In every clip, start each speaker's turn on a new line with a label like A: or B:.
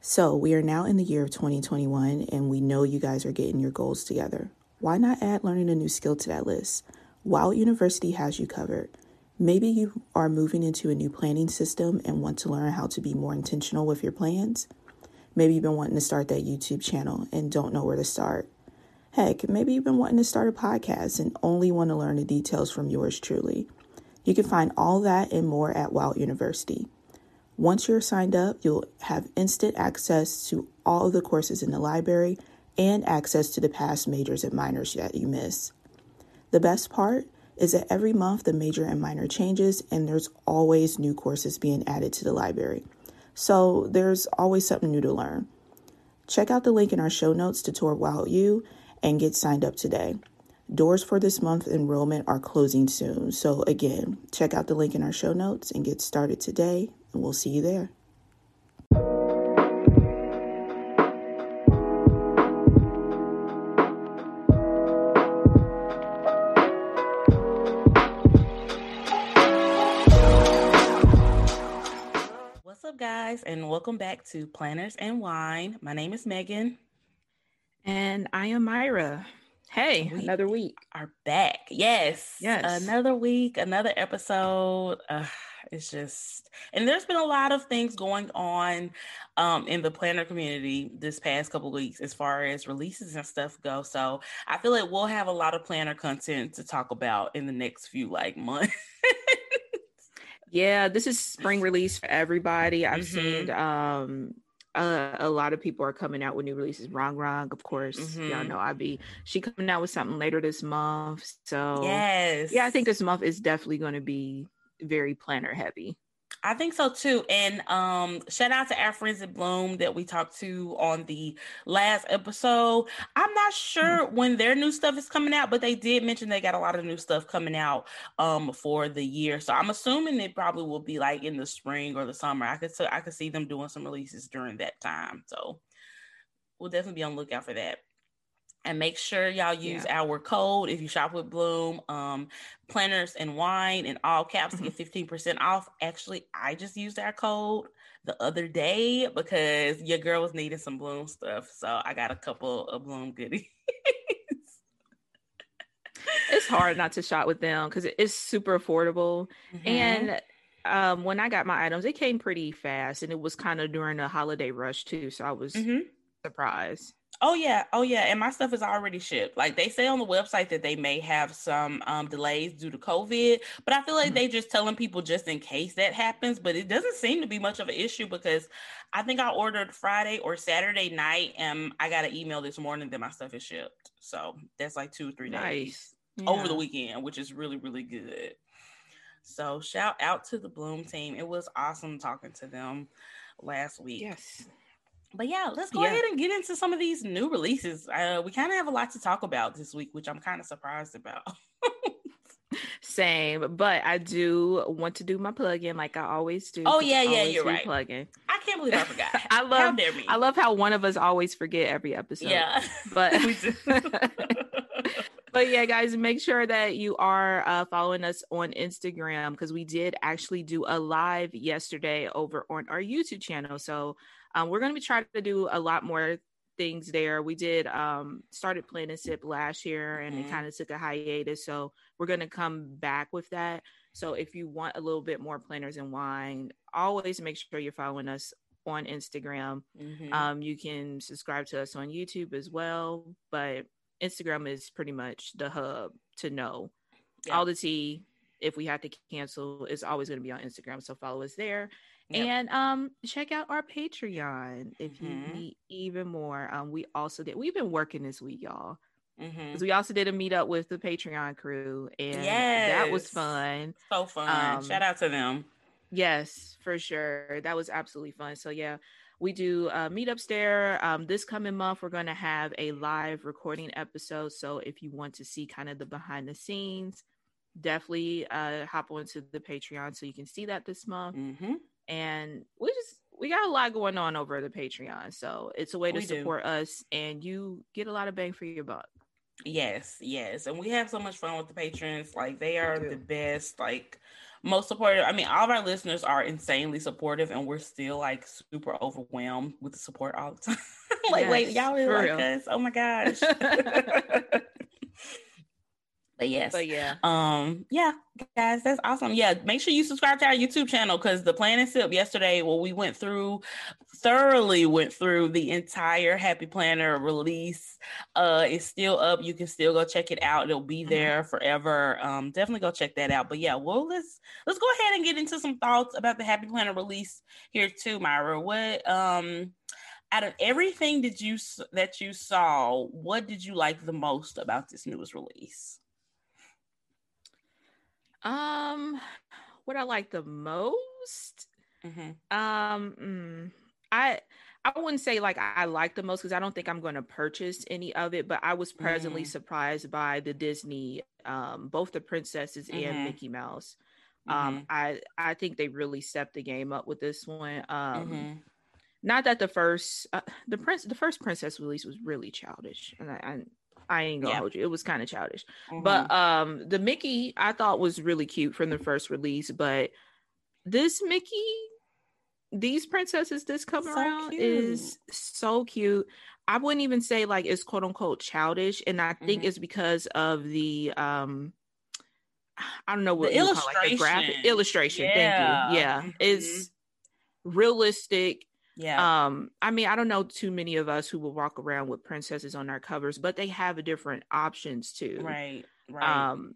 A: So, we are now in the year of 2021, and we know you guys are getting your goals together. Why not add learning a new skill to that list? Wild University has you covered. Maybe you are moving into a new planning system and want to learn how to be more intentional with your plans. Maybe you've been wanting to start that YouTube channel and don't know where to start. Heck, maybe you've been wanting to start a podcast and only want to learn the details from yours truly. You can find all that and more at Wild University. Once you're signed up, you'll have instant access to all of the courses in the library and access to the past majors and minors that you miss. The best part is that every month the major and minor changes, and there's always new courses being added to the library. So there's always something new to learn. Check out the link in our show notes to tour Wild and get signed up today. Doors for this month enrollment are closing soon. So again, check out the link in our show notes and get started today and we'll see you there.
B: What's up, guys, and welcome back to Planners and Wine. My name is Megan.
C: And I am Myra. Hey,
B: We
C: another week.
B: Are back? Yes,
C: Yes.
B: Another week, another episode. Uh, it's just, and there's been a lot of things going on um, in the planner community this past couple of weeks as far as releases and stuff go. So I feel like we'll have a lot of planner content to talk about in the next few like months.
C: Yeah, this is spring release for everybody. I've
B: Mhm.
C: seen um uh, a lot of people are coming out with new releases. Rong, Rong, of course. Y'all
B: Mhm.
C: know I be she coming out with something later this month. So
B: yes,
C: yeah, I think this month is definitely going to be very planner heavy.
B: I think so too. And um shout out to our friends at Bloom that we talked to on the last episode. I'm not sure when their new stuff is coming out, but they did mention they got a lot of new stuff coming out um for the year. So I'm assuming it probably will be like in the spring or the summer. I could I could see them doing some releases during that time. So we'll definitely be on the lookout for that. And make sure y'all use our code if you shop with Bloom, um, planners and wine in all caps to get 15% off. Actually, I just used our code the other day because your girl was needing some Bloom stuff. So I got a couple of Bloom goodies.
C: It's hard not to shop with them because it's super affordable.
B: Mm-hmm.
C: And um, when I got my items, it came pretty fast, and it was kind of during the holiday rush too. So I was
B: Mhm.
C: surprised.
B: Oh yeah, oh yeah, and my stuff is already shipped. Like they say on the website that they may have some um, delays due to COVID, but I feel like
C: Mhm.
B: they just telling people just in case that happens. But it doesn't seem to be much of an issue because I think I ordered Friday or Saturday night, and I got an email this morning that my stuff is shipped. So that's like two or three days
C: Nice.
B: over the weekend, which is really really good. So shout out to the Bloom team. It was awesome talking to them last week.
C: Yes.
B: But yeah, let's go
C: Yeah.
B: ahead and get into some of these new releases. Uh, we kind of have a lot to talk about this week, which I'm kind of surprised about.
C: Same, but I do want to do my plug-in like I always do.
B: Oh yeah, yeah, you're right.
C: Plug-in.
B: I can't believe I forgot.
C: I love? I love how one of us always forget every episode.
B: yeah,
C: But but yeah, guys, make sure that you are uh, following us on Instagram because we did actually do a live yesterday over on our YouTube channel. So um, we're going to be trying to do a lot more things there. We did um, started planning sip last year and
B: Mhm.
C: it kind of took a hiatus. So we're going to come back with that. So if you want a little bit more planners and wine, always make sure you're following us on Instagram.
B: Mhm.
C: Um, you can subscribe to us on YouTube as well, but Instagram is pretty much the hub to know
B: Yeah.
C: all the tea. If we have to cancel, it's always going to be on Instagram. So follow us there,
B: Yep.
C: and um, check out our Patreon if
B: Mhm.
C: you need even more. Um, we also did. We've been working this week, y'all.
B: Mhm.
C: 'Cause we also did a meetup with the Patreon crew, and that was fun.
B: so fun.
C: um,
B: Shout out to them.
C: Yes, for sure. That was absolutely fun. So yeah, we do uh, meetups there. Um, this coming month, we're going to have a live recording episode. So if you want to see kind of the behind the scenes, definitely uh, hop onto the Patreon so you can see that this month.
B: hmm
C: And we just we got a lot going on over the Patreon, so it's a way to
B: We do.
C: support us, and you get a lot of bang for your buck.
B: Yes, yes, and we have so much fun with the patrons. Like they are the best. Like most supportive. I mean, all of our listeners are insanely supportive, and we're still like super overwhelmed with the support all the time. like, yes, wait, y'all really like us? Oh my gosh. But yes.
C: But yeah.
B: Um, yeah, guys, that's awesome. Yeah, make sure you subscribe to our YouTube channel because the plan and sip yesterday, well, we went through thoroughly went through the entire Happy Planner release. Uh it's still up. You can still go check it out. It'll be mm-hmm. there forever. Um, definitely go check that out. But yeah, well, let's let's go ahead and get into some thoughts about the Happy Planner release here too, Myra. What um out of everything that you that you saw, what did you like the most about this newest release?
C: Um, what I like the most, mm-hmm. um, mm, I I wouldn't say like I like the most because I don't think I'm going to purchase any of it, but I was pleasantly mm-hmm. surprised by the Disney, um, both the princesses mm-hmm. and Mickey Mouse. Um, mm-hmm. I I think they really stepped the game up with this one. Um, mm-hmm. not that the first uh, the prince the first princess release was really childish, and I, I ain't gonna yeah. hold you. It was kind of childish. Mm-hmm. But um the Mickey I thought was really cute from the first release, but this Mickey, these princesses this come so around cute. is so cute. I wouldn't even say like it's quote unquote childish, and I think mm-hmm. it's because of the um I don't know what
B: the illustration. Call, like, graphic
C: illustration. Yeah. Thank you. Yeah. Mm-hmm. It's realistic
B: yeah.
C: Um, I mean, I don't know too many of us who will walk around with princesses on our covers, but they have different options too.
B: Right. Right.
C: Um,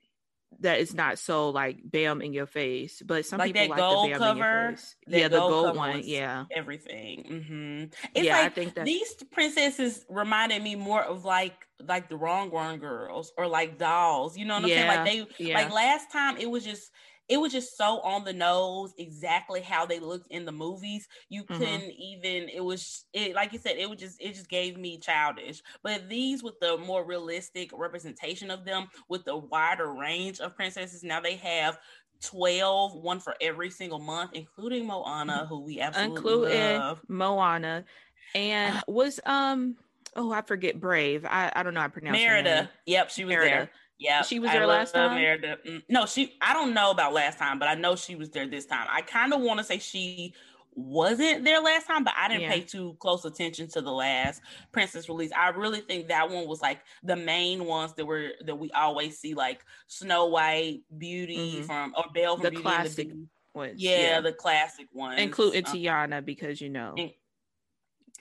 C: that is not so like bam in your face, but some like people like the bam cover, in your face. Yeah, the gold, gold one. Yeah,
B: everything. Mm-hmm. It's yeah, like I think that these princesses reminded me more of like like the Rong Rong girls or like dolls. You know what I'm yeah, saying? Like they yeah. like last time it was just it was just so on the nose exactly how they looked in the movies. You mm-hmm. couldn't even it was it like you said it was just it just gave me childish. But these with the more realistic representation of them with the wider range of princesses now they have 12 one for every single month including moana who we absolutely including love.
C: Moana. And was um oh i forget brave. I i don't know how to pronounce
B: merida. yep she was Merida. there yeah,
C: she was there last time.
B: Merida. Mm, no, she. I don't know about last time, but I know she was there this time. I kind of want to say she wasn't there last time, but I didn't yeah. pay too close attention to the last Princess release. I really think that one was like the main ones that were that we always see, like Snow White, Beauty mm-hmm. from or Belle from
C: the
B: Beauty
C: classic the
B: ones. Yeah, yeah, the classic ones,
C: including um, Tiana, because you know.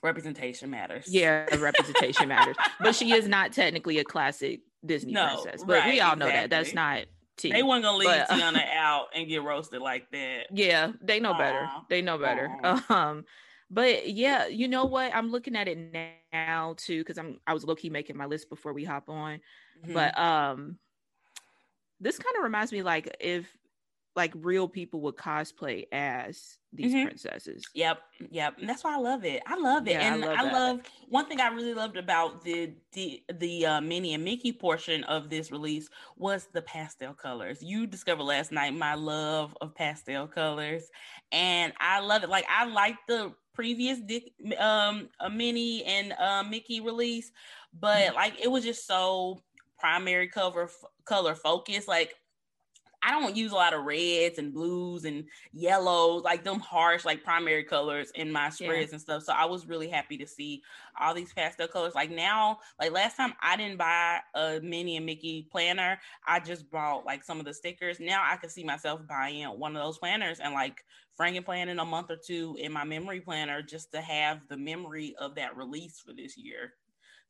B: representation matters.
C: Yeah, representation matters. But she is not technically a classic Disney no, princess. But right, we all know exactly. that. That's not
B: T. They weren't gonna leave but, Tiana out and get roasted like that.
C: Yeah, they know Aww. better. They know better. Aww. Um, but yeah, you know what? I'm looking at it now too because I'm I was low key making my list before we hop on. Mm-hmm. But um, this kind of reminds me like if like real people would cosplay as these mm-hmm. princesses.
B: Yep, yep. And that's why I love it. I love it, yeah, and I love, I love, one thing I really loved about the the the uh, Minnie and Mickey portion of this release was the pastel colors. You discovered last night my love of pastel colors, and I love it. Like I like the previous Dick, um, a Minnie and uh, Mickey release, but mm-hmm. like it was just so primary cover f- color focus. Like I don't use a lot of reds and blues and yellows, like them harsh, like primary colors in my spreads yeah. and stuff. So I was really happy to see all these pastel colors. Like now, like last time I didn't buy a Minnie and Mickey planner. I just bought like some of the stickers. Now I can see myself buying one of those planners and like franken planning a month or two in my memory planner just to have the memory of that release for this year.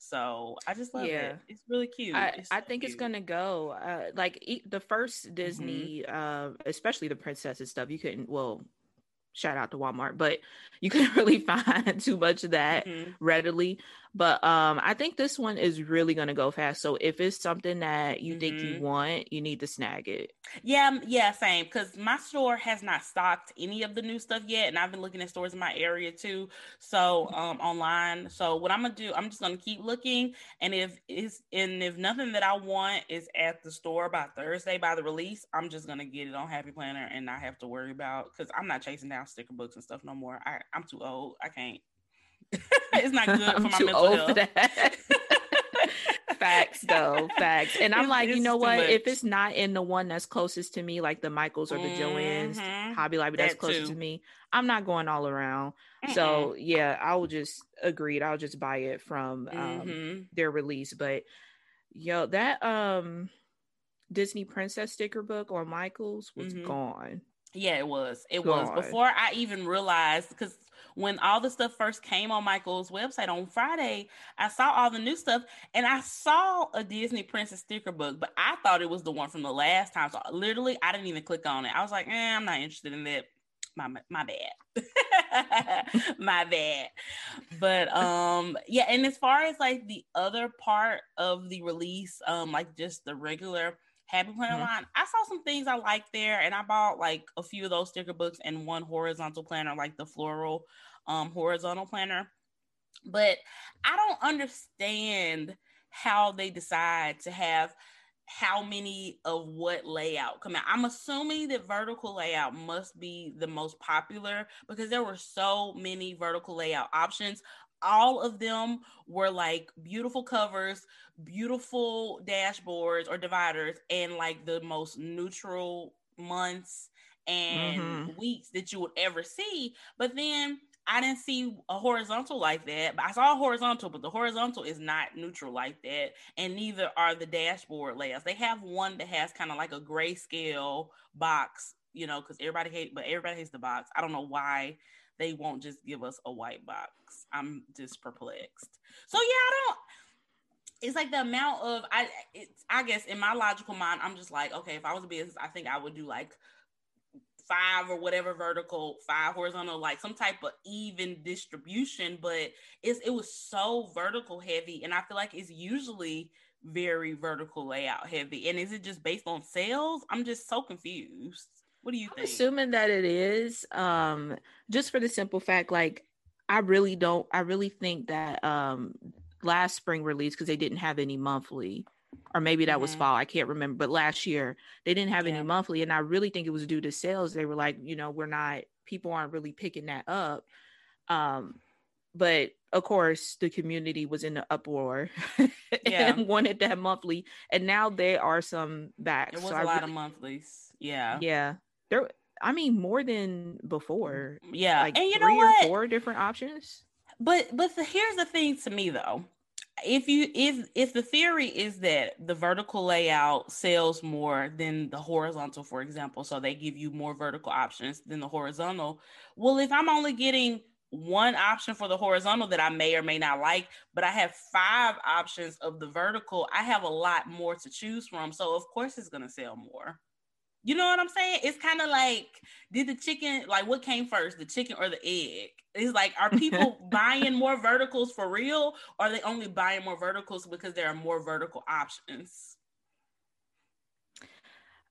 B: So I just love yeah. it. It's really cute.
C: I,
B: it's
C: so I think cute. it's gonna go uh, like the first mm-hmm. Disney, mm-hmm. uh, especially the princesses stuff. You couldn't well shout out to Walmart, but you couldn't really find too much of that mm-hmm. readily. But um, I think this one is really gonna go fast. So if it's something that you mm-hmm. think you mm-hmm. want, you need to snag it.
B: Yeah, yeah, same. Because my store has not stocked any of the new stuff yet, and I've been looking at stores in my area too. So um, online. So what I'm gonna do, I'm just gonna keep looking, and if it's and if nothing that I want is at the store by Thursday by the release, I'm just gonna get it on Happy Planner and not have to worry about because I'm not chasing down sticker books and stuff no more. I I'm too old. I can't. it's not good for my mental health.
C: facts though, facts. And I'm
B: It's-
C: like, you know
B: too
C: what? If it's not in the one that's closest to me, like the Michaels or the Joann's,
B: Mhm.
C: Hobby Lobby that's
B: That
C: closest
B: too.
C: to me, I'm not going all around.
B: Mm-mm.
C: So yeah, I will just agreed. I'll just buy it from um,
B: Mhm.
C: their release. But yo, that um Disney Princess sticker book on Michaels was
B: Mhm.
C: gone.
B: Yeah, it was. It was before I even realized because when all the stuff first came on Michael's website on Friday, I saw all the new stuff and I saw a Disney Princess sticker book, but I thought it was the one from the last time. So literally, I didn't even click on it. I was like, eh, I'm not interested in that. My my bad, my bad. But um, yeah. And as far as like the other part of the release, um, like just the regular Happy Planner
C: Mhm.
B: line. I saw some things I liked there, and I bought like a few of those sticker books and one horizontal planner, like the floral um horizontal planner. But I don't understand how they decide to have how many of what layout come out. I'm assuming that vertical layout must be the most popular because there were so many vertical layout options. All of them were like beautiful covers, beautiful dashboards or dividers, and like the most neutral months and
C: Mhm.
B: weeks that you would ever see. But then I didn't see a horizontal like that. But I saw a horizontal, but the horizontal is not neutral like that, and neither are the dashboard layouts. They have one that has kind of like a grayscale box, you know, because everybody hate, but everybody hates the box. I don't know why they won't just give us a white box. I'm just perplexed. So yeah, I don't. It's like the amount of I. It's I guess in my logical mind, I'm just like, okay, if I was a business, I think I would do like five or whatever vertical, five horizontal, like some type of even distribution. But it's it was so vertical heavy, and I feel like it's usually very vertical layout heavy. And is it just based on sales? I'm just so confused. What do you
C: I'm
B: think?
C: assuming that it is. Um, just for the simple fact, like I really don't. I really think that um last spring release because they didn't have any monthly, or maybe that was
B: Mhm.
C: fall. I can't remember. But last year they didn't have
B: Yeah.
C: any monthly, and I really think it was due to sales. They were like, you know, we're not. People aren't really picking that up. Um, but of course the community was in the uproar
B: Yeah.
C: and wanted that monthly and now there are some back
B: It was
C: so
B: a
C: I
B: lot
C: really-
B: of monthlies. Yeah.
C: yeah there i mean more than before
B: Yeah.
C: like
B: and you
C: three
B: know what?
C: or four different options
B: But but the, here's the thing to me though. If you if if the theory is that the vertical layout sells more than the horizontal, for example, so they give you more vertical options than the horizontal. Well, if I'm only getting one option for the horizontal that I may or may not like, but I have five options of the vertical, I have a lot more to choose from. So of course it's gonna sell more. You know what I'm saying? It's kind of like, did the chicken like what came first, the chicken or the egg? It's like, are people buying more verticals for real, or are they only buying more verticals because there are more vertical options?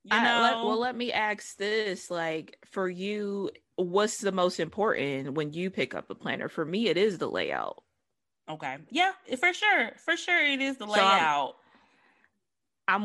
B: You
C: I- let- well let me ask this like for you what's the most important when you pick up a planner for me it is the layout
B: okay, yeah, for sure, for sure, it is the
C: So
B: layout.
C: I'm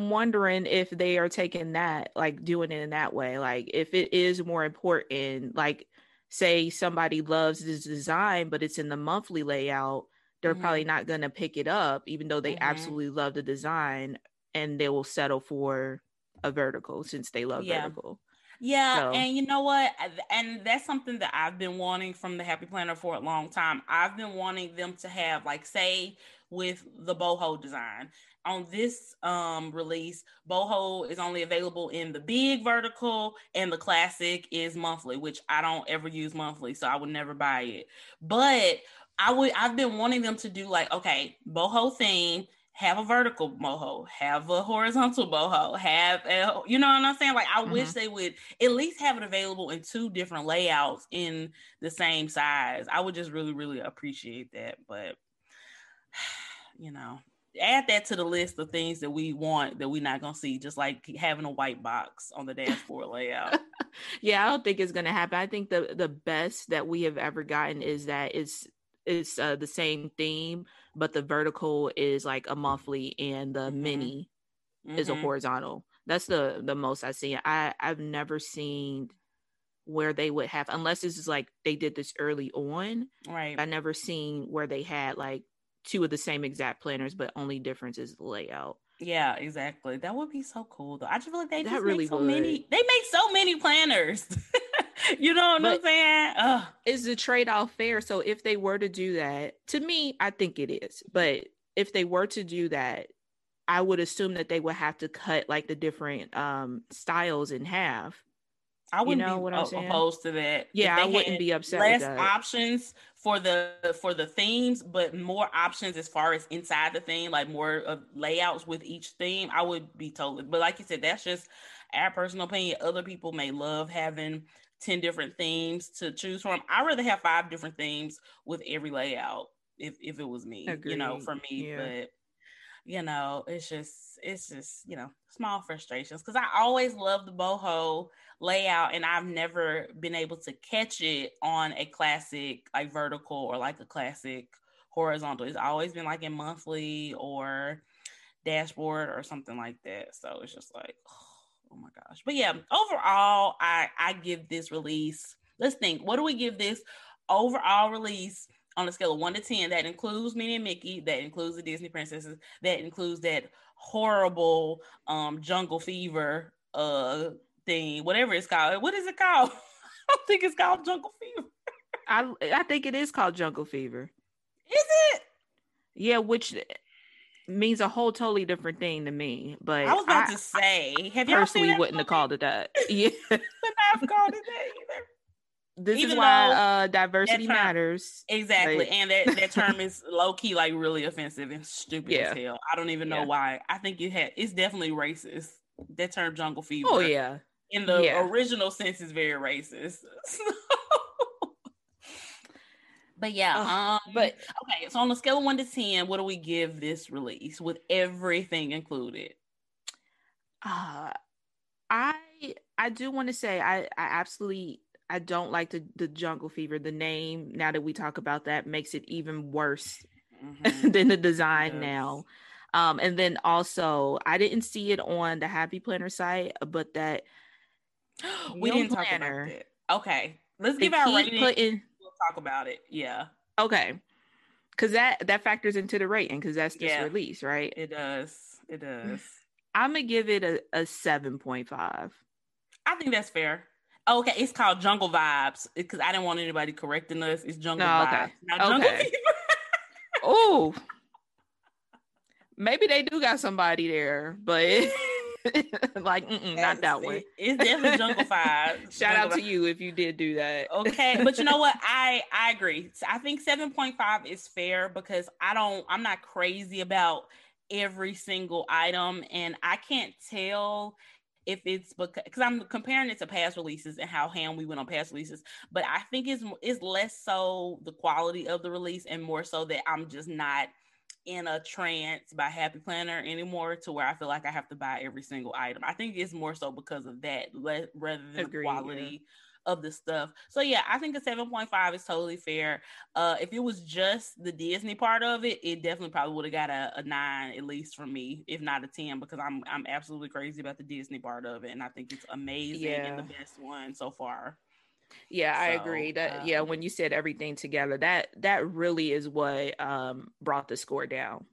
C: wondering if they are taking that, like doing it in that way. Like if it is more important, like say somebody loves this design, but it's in the monthly layout, they're
B: Mhm.
C: probably not going to pick it up, even though they
B: Mhm.
C: absolutely love the design and they will settle for a vertical since they love
B: Yeah.
C: vertical.
B: Yeah,
C: So-
B: and you know what? And that's something that I've been wanting from the Happy Planner for a long time. I've been wanting them to have, like, say, with the boho design on this um release, boho is only available in the big vertical, and the classic is monthly, which I don't ever use monthly, so I would never buy it. But I would. I've been wanting them to do like, okay, boho theme, have a vertical boho, have a horizontal boho, have a, you know what I'm saying? Like, I wish they would at least have it available in two different layouts in the same size. I would just really, really appreciate that. But you know, add that to the list of things that we want that we're not gonna see, just like having a white box on the dashboard layout.
C: Yeah, I don't think it's going to happen. I think the the best that we have ever gotten is that it's it's uh, the same theme, but the vertical is like a monthly and the
B: Mhm.
C: mini is a
B: Mhm.
C: horizontal. That's the the most I've seen. I I've never seen where they would have unless this is like they did this early on.
B: right.
C: I never seen where they had like two of the same exact planners, but only difference is the layout.
B: Yeah, exactly. That would be so cool though. I just feel like they
C: That
B: just
C: really
B: make so
C: would.
B: many they make so many planners. you know what I'm saying? Ugh.
C: Is the trade off fair? So if they were to do that, to me, I think it is. But if they were to do that, I would assume that they would have to cut like the different um styles in half.
B: I wouldn't
C: know
B: be
C: what I'm saying?
B: opposed to that.
C: Yeah, I wouldn't be upset
B: Less
C: with that.
B: options for the for the themes, but more options as far as inside the theme, like more of layouts with each theme. I would be totally. But like you said, that's just our personal opinion. Other people may love having ten different themes to choose from. I'd rather have five different themes with every layout. If if it was me, you know, for me,
C: Yeah.
B: but you know, it's just it's just you know small frustrations because I always love the boho layout and I've never been able to catch it on a classic like vertical or like a classic horizontal. It's always been like in monthly or dashboard or something like that. So it's just like oh my gosh. But yeah, overall I I give this release. Let's think. What do we give this overall release on a scale of 1 to 10 that includes Minnie and Mickey, that includes the Disney princesses, that includes that horrible um jungle fever uh thing, whatever it's called. What is it called? I don't think it's called jungle fever.
C: I I think it is called Jungle Fever.
B: Is it?
C: Yeah, which means a whole totally different thing to me. But
B: I was about
C: I
B: to say, have y'all
C: personally wouldn't have called it that. Yeah,
B: Wouldn't have called it that either.
C: this is why uh, diversity
B: term-
C: matters.
B: Exactly.
C: Like-
B: and that, that term is low key like really offensive and stupid
C: Yeah.
B: as hell. I don't even know
C: Yeah.
B: why. I think it had it's definitely racist. That term jungle fever.
C: Oh yeah,
B: In the
C: Yeah.
B: original sense is very racist. but yeah,
C: Ugh,
B: um
C: but
B: okay, so on a scale of one to ten, what do we give this release with everything included?
C: uh, I I do want to say I I absolutely I don't like the the Jungle Fever. The name now that we talk about that makes it even worse
B: Mhm.
C: than the design
B: Yes.
C: now. Um, and then also I didn't see it on the Happy Planner site, but that
B: we didn't talk
C: Planner.
B: about that. Okay, let's give our rating. we'll talk about it. Yeah,
C: okay, because that that factors into the rating because that's just
B: Yeah.
C: release, right?
B: it does. It does.
C: I'm gonna give it a, a seven point five.
B: I think that's fair. Oh, okay, it's called Jungle Vibes because I didn't want anybody correcting us. It's Jungle oh,
C: No,
B: Vibes.
C: okay.
B: Now, Jungle
C: Okay. Oh, maybe they do got somebody there, but like not that one.
B: It's definitely Jungle Vibes.
C: Shout out to you if you did do that.
B: okay but you know what i i agree i think 7.5 is fair because i don't i'm not crazy about every single item and i can't tell if it's because because i'm comparing it to past releases and how ham we went on past releases but i think it's it's less so the quality of the release and more so that i'm just not in a trance by happy planner anymore to where i feel like i have to buy every single item i think it's more so because of that le- rather than
C: Agreed,
B: the
C: yeah.
B: quality of the stuff. So yeah, I think a 7.5 is totally fair. Uh if it was just the Disney part of it, it definitely probably would have got a, a 9 at least from me, if not a 10 because I'm I'm absolutely crazy about the Disney part of it and I think it's amazing and the best one so far.
C: Yeah, I agree. That
B: uh,
C: yeah, when you said everything together, that that really is what um brought the score down.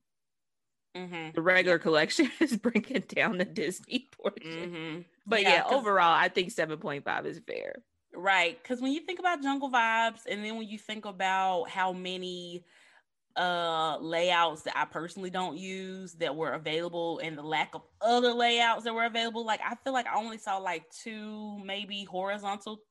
B: Mhm.
C: The regular collection is bringing down the Disney portion.
B: Mhm.
C: But
B: Yeah,
C: yeah, overall, I think seven point five is fair.
B: Right. Because when you think about jungle vibes, and then when you think about how many uh layouts that I personally don't use that were available and the lack of other layouts that were available, like I feel like I only saw like two maybe horizontal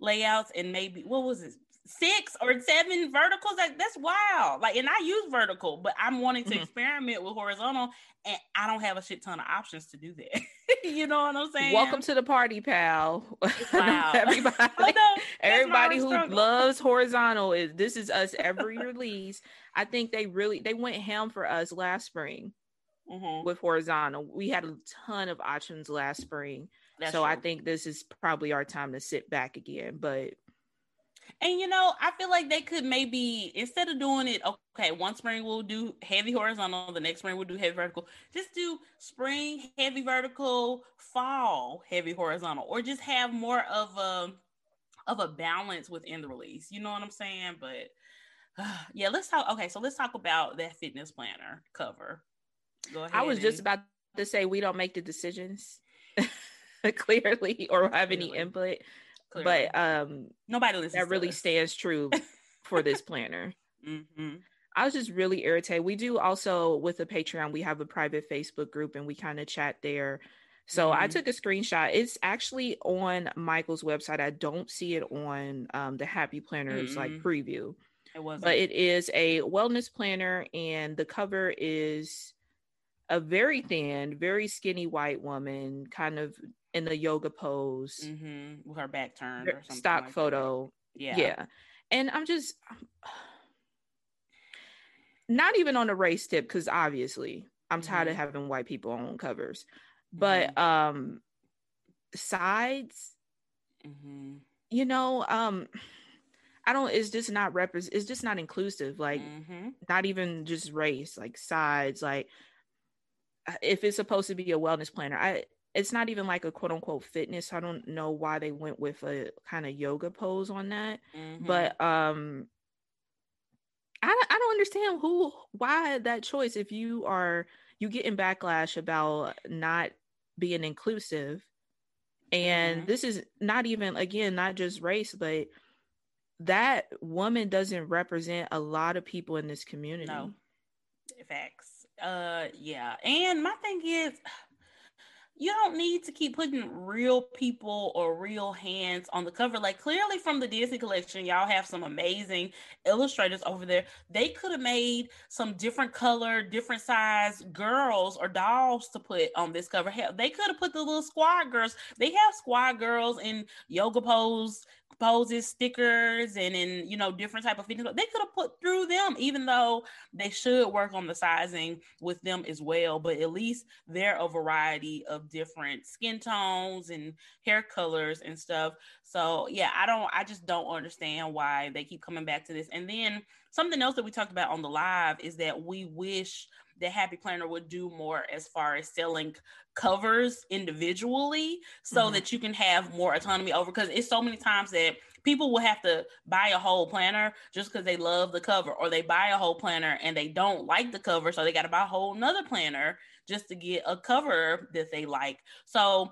B: layouts and maybe what was it? Six or seven verticals. Like that's wild. Like, and I use vertical, but I'm wanting to
C: Mhm.
B: experiment with horizontal, and I don't have a shit ton of options to do that. you know what I'm saying?
C: Welcome to the party, pal. Everybody. Everybody who
B: struggle.
C: loves horizontal is this is us every release. I think they really they went ham for us last spring
B: Mhm.
C: with horizontal. We had a ton of options last spring.
B: That's
C: so I think this is probably our time to sit back again. But
B: And you know, I feel like they could maybe instead of doing it, okay, one spring we'll do heavy horizontal, the next spring we'll do heavy vertical. Just do spring heavy vertical, fall heavy horizontal, or just have more of a of a balance within the release. You know what I'm saying? But yeah, let's talk. Okay, so let's talk about that fitness planner cover.
C: Go ahead. I was and... just about to say we don't make the decisions clearly or have clearly. any input, clearly. but um,
B: nobody listens.
C: That really us. stands true for this planner. Mm-hmm. I was just really irritated. We do also with the Patreon, we have a private Facebook group and we kind of chat there. So mm-hmm. I took a screenshot. It's actually on Michael's website. I don't see it on um, the Happy Planners mm-hmm. like preview. It was, but it is a wellness planner, and the cover is a very thin, very skinny white woman, kind of in the yoga pose,
B: mm-hmm. with her back turned,
C: stock like photo. That. Yeah, yeah. And I'm just. Not even on a race tip because obviously I'm tired mm-hmm. of having white people on covers, but mm-hmm. um, sides, mm-hmm. you know, um, I don't. It's just not represent. It's just not inclusive. Like mm-hmm. not even just race. Like sides. Like uh, if it's supposed to be a wellness planner, I. It's not even like a quote unquote fitness. I don't know why they went with a kind of yoga pose on that, but mm-hmm. um I, I don't understand who why that choice if you are you getting backlash about not being inclusive and mm-hmm. this is not even again not just race but that woman doesn't represent a lot of people in this community no
B: facts uh yeah and my thing is you don't need to keep putting real people or real hands on the cover. Like clearly from the Disney collection, y'all have some amazing illustrators over there. They could have made some different color, different size girls or dolls to put on this cover. They could have put the little squad girls. They have squad girls in yoga pose poses, stickers, and in you know different type of fitness. They could have put through them, even though they should work on the sizing with them as well. But at least they're a variety of different skin tones and hair colors and stuff. So yeah, I don't, I just don't understand why they keep coming back to this. And then something else that we talked about on the live is that we wish the Happy Planner would do more as far as selling covers individually so mm-hmm. that you can have more autonomy over because it's so many times that people will have to buy a whole planner just because they love the cover or they buy a whole planner and they don't like the cover so they got to buy a whole another planner just to get a cover that they like so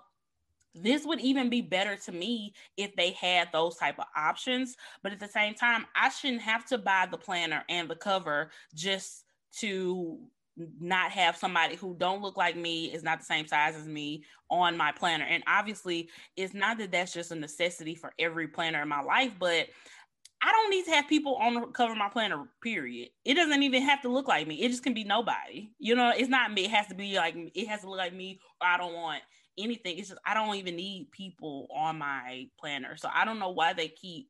B: this would even be better to me if they had those type of options but at the same time i shouldn't have to buy the planner and the cover just to not have somebody who don't look like me is not the same size as me on my planner and obviously it's not that that's just a necessity for every planner in my life but I don't need to have people on the cover my planner, period. It doesn't even have to look like me. It just can be nobody. You know, it's not me. It has to be like it has to look like me, or I don't want anything. It's just I don't even need people on my planner. So I don't know why they keep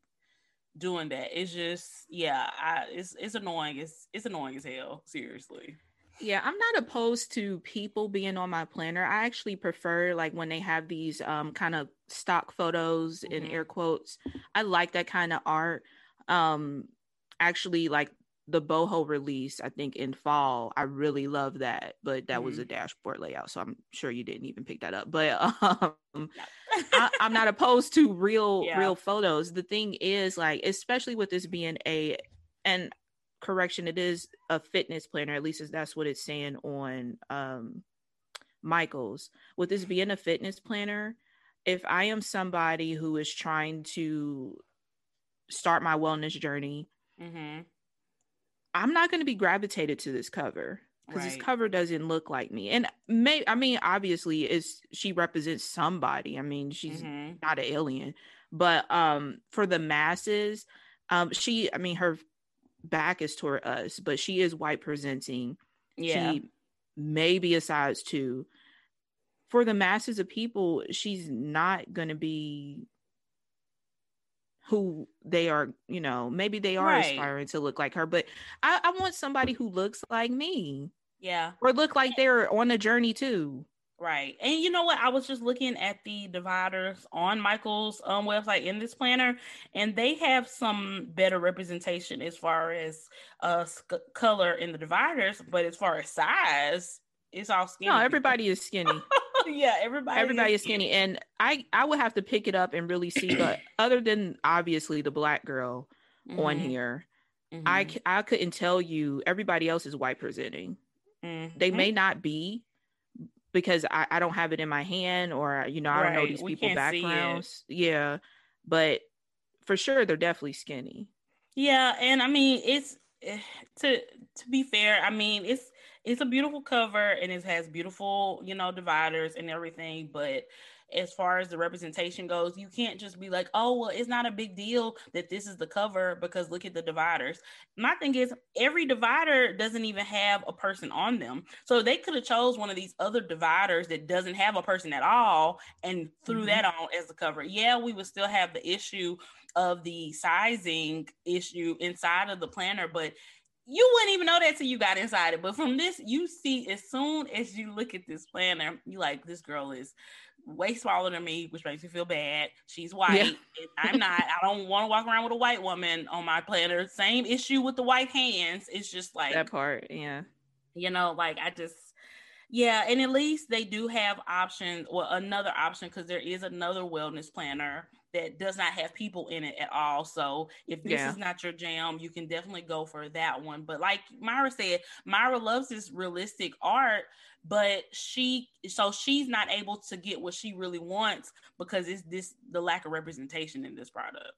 B: doing that. It's just yeah, I it's it's annoying. It's it's annoying as hell, seriously.
C: Yeah, I'm not opposed to people being on my planner. I actually prefer like when they have these um kind of stock photos mm-hmm. in air quotes. I like that kind of art. Um actually like the boho release i think in fall i really love that but that mm-hmm. was a dashboard layout so i'm sure you didn't even pick that up but um no. I, am not opposed to real yeah. real photos the thing is like especially with this being a and correction it is a fitness planner at least that's what it's saying on um michael's with this being a fitness planner if i am somebody who is trying to start my wellness journey mm-hmm I'm not going to be gravitated to this cover because right. this cover doesn't look like me. And may I mean, obviously, is she represents somebody. I mean, she's mm-hmm. not an alien, but um, for the masses, um, she. I mean, her back is toward us, but she is white presenting. Yeah, she may be a size two. For the masses of people, she's not going to be who they are, you know, maybe they are right. aspiring to look like her, but I, I want somebody who looks like me.
B: Yeah.
C: Or look like they're on a journey too.
B: Right. And you know what? I was just looking at the dividers on Michael's um, website in this planner, and they have some better representation as far as uh sc- color in the dividers, but as far as size, it's all skinny.
C: No, everybody is skinny.
B: yeah, everybody.
C: Everybody is skinny. and I I would have to pick it up and really see. But other than obviously the black girl mm-hmm. on here, mm-hmm. I I couldn't tell you everybody else is white presenting. Mm-hmm. They may not be because I, I don't have it in my hand or you know I don't know these people backgrounds. Yeah, but for sure they're definitely skinny.
B: Yeah, and I mean it's eh, to to be fair, I mean it's it's a beautiful cover and it has beautiful you know dividers and everything, but as far as the representation goes. You can't just be like, oh, well, it's not a big deal that this is the cover because look at the dividers. My thing is, every divider doesn't even have a person on them. So they could have chose one of these other dividers that doesn't have a person at all and threw mm-hmm. that on as the cover. Yeah, we would still have the issue of the sizing issue inside of the planner, but you wouldn't even know that till you got inside it. But from this, you see, as soon as you look at this planner, you like this girl is way smaller than me, which makes me feel bad. She's white. Yeah. I'm not. I don't want to walk around with a white woman on my planner. Same issue with the white hands. It's just like
C: that part. Yeah.
B: You know, like I just, yeah. And at least they do have options Well, another option because there is another wellness planner that does not have people in it at all. So if this yeah. is not your jam, you can definitely go for that one. But like Myra said, Myra loves this realistic art, but she so she's not able to get what she really wants because it's this the lack of representation in this product.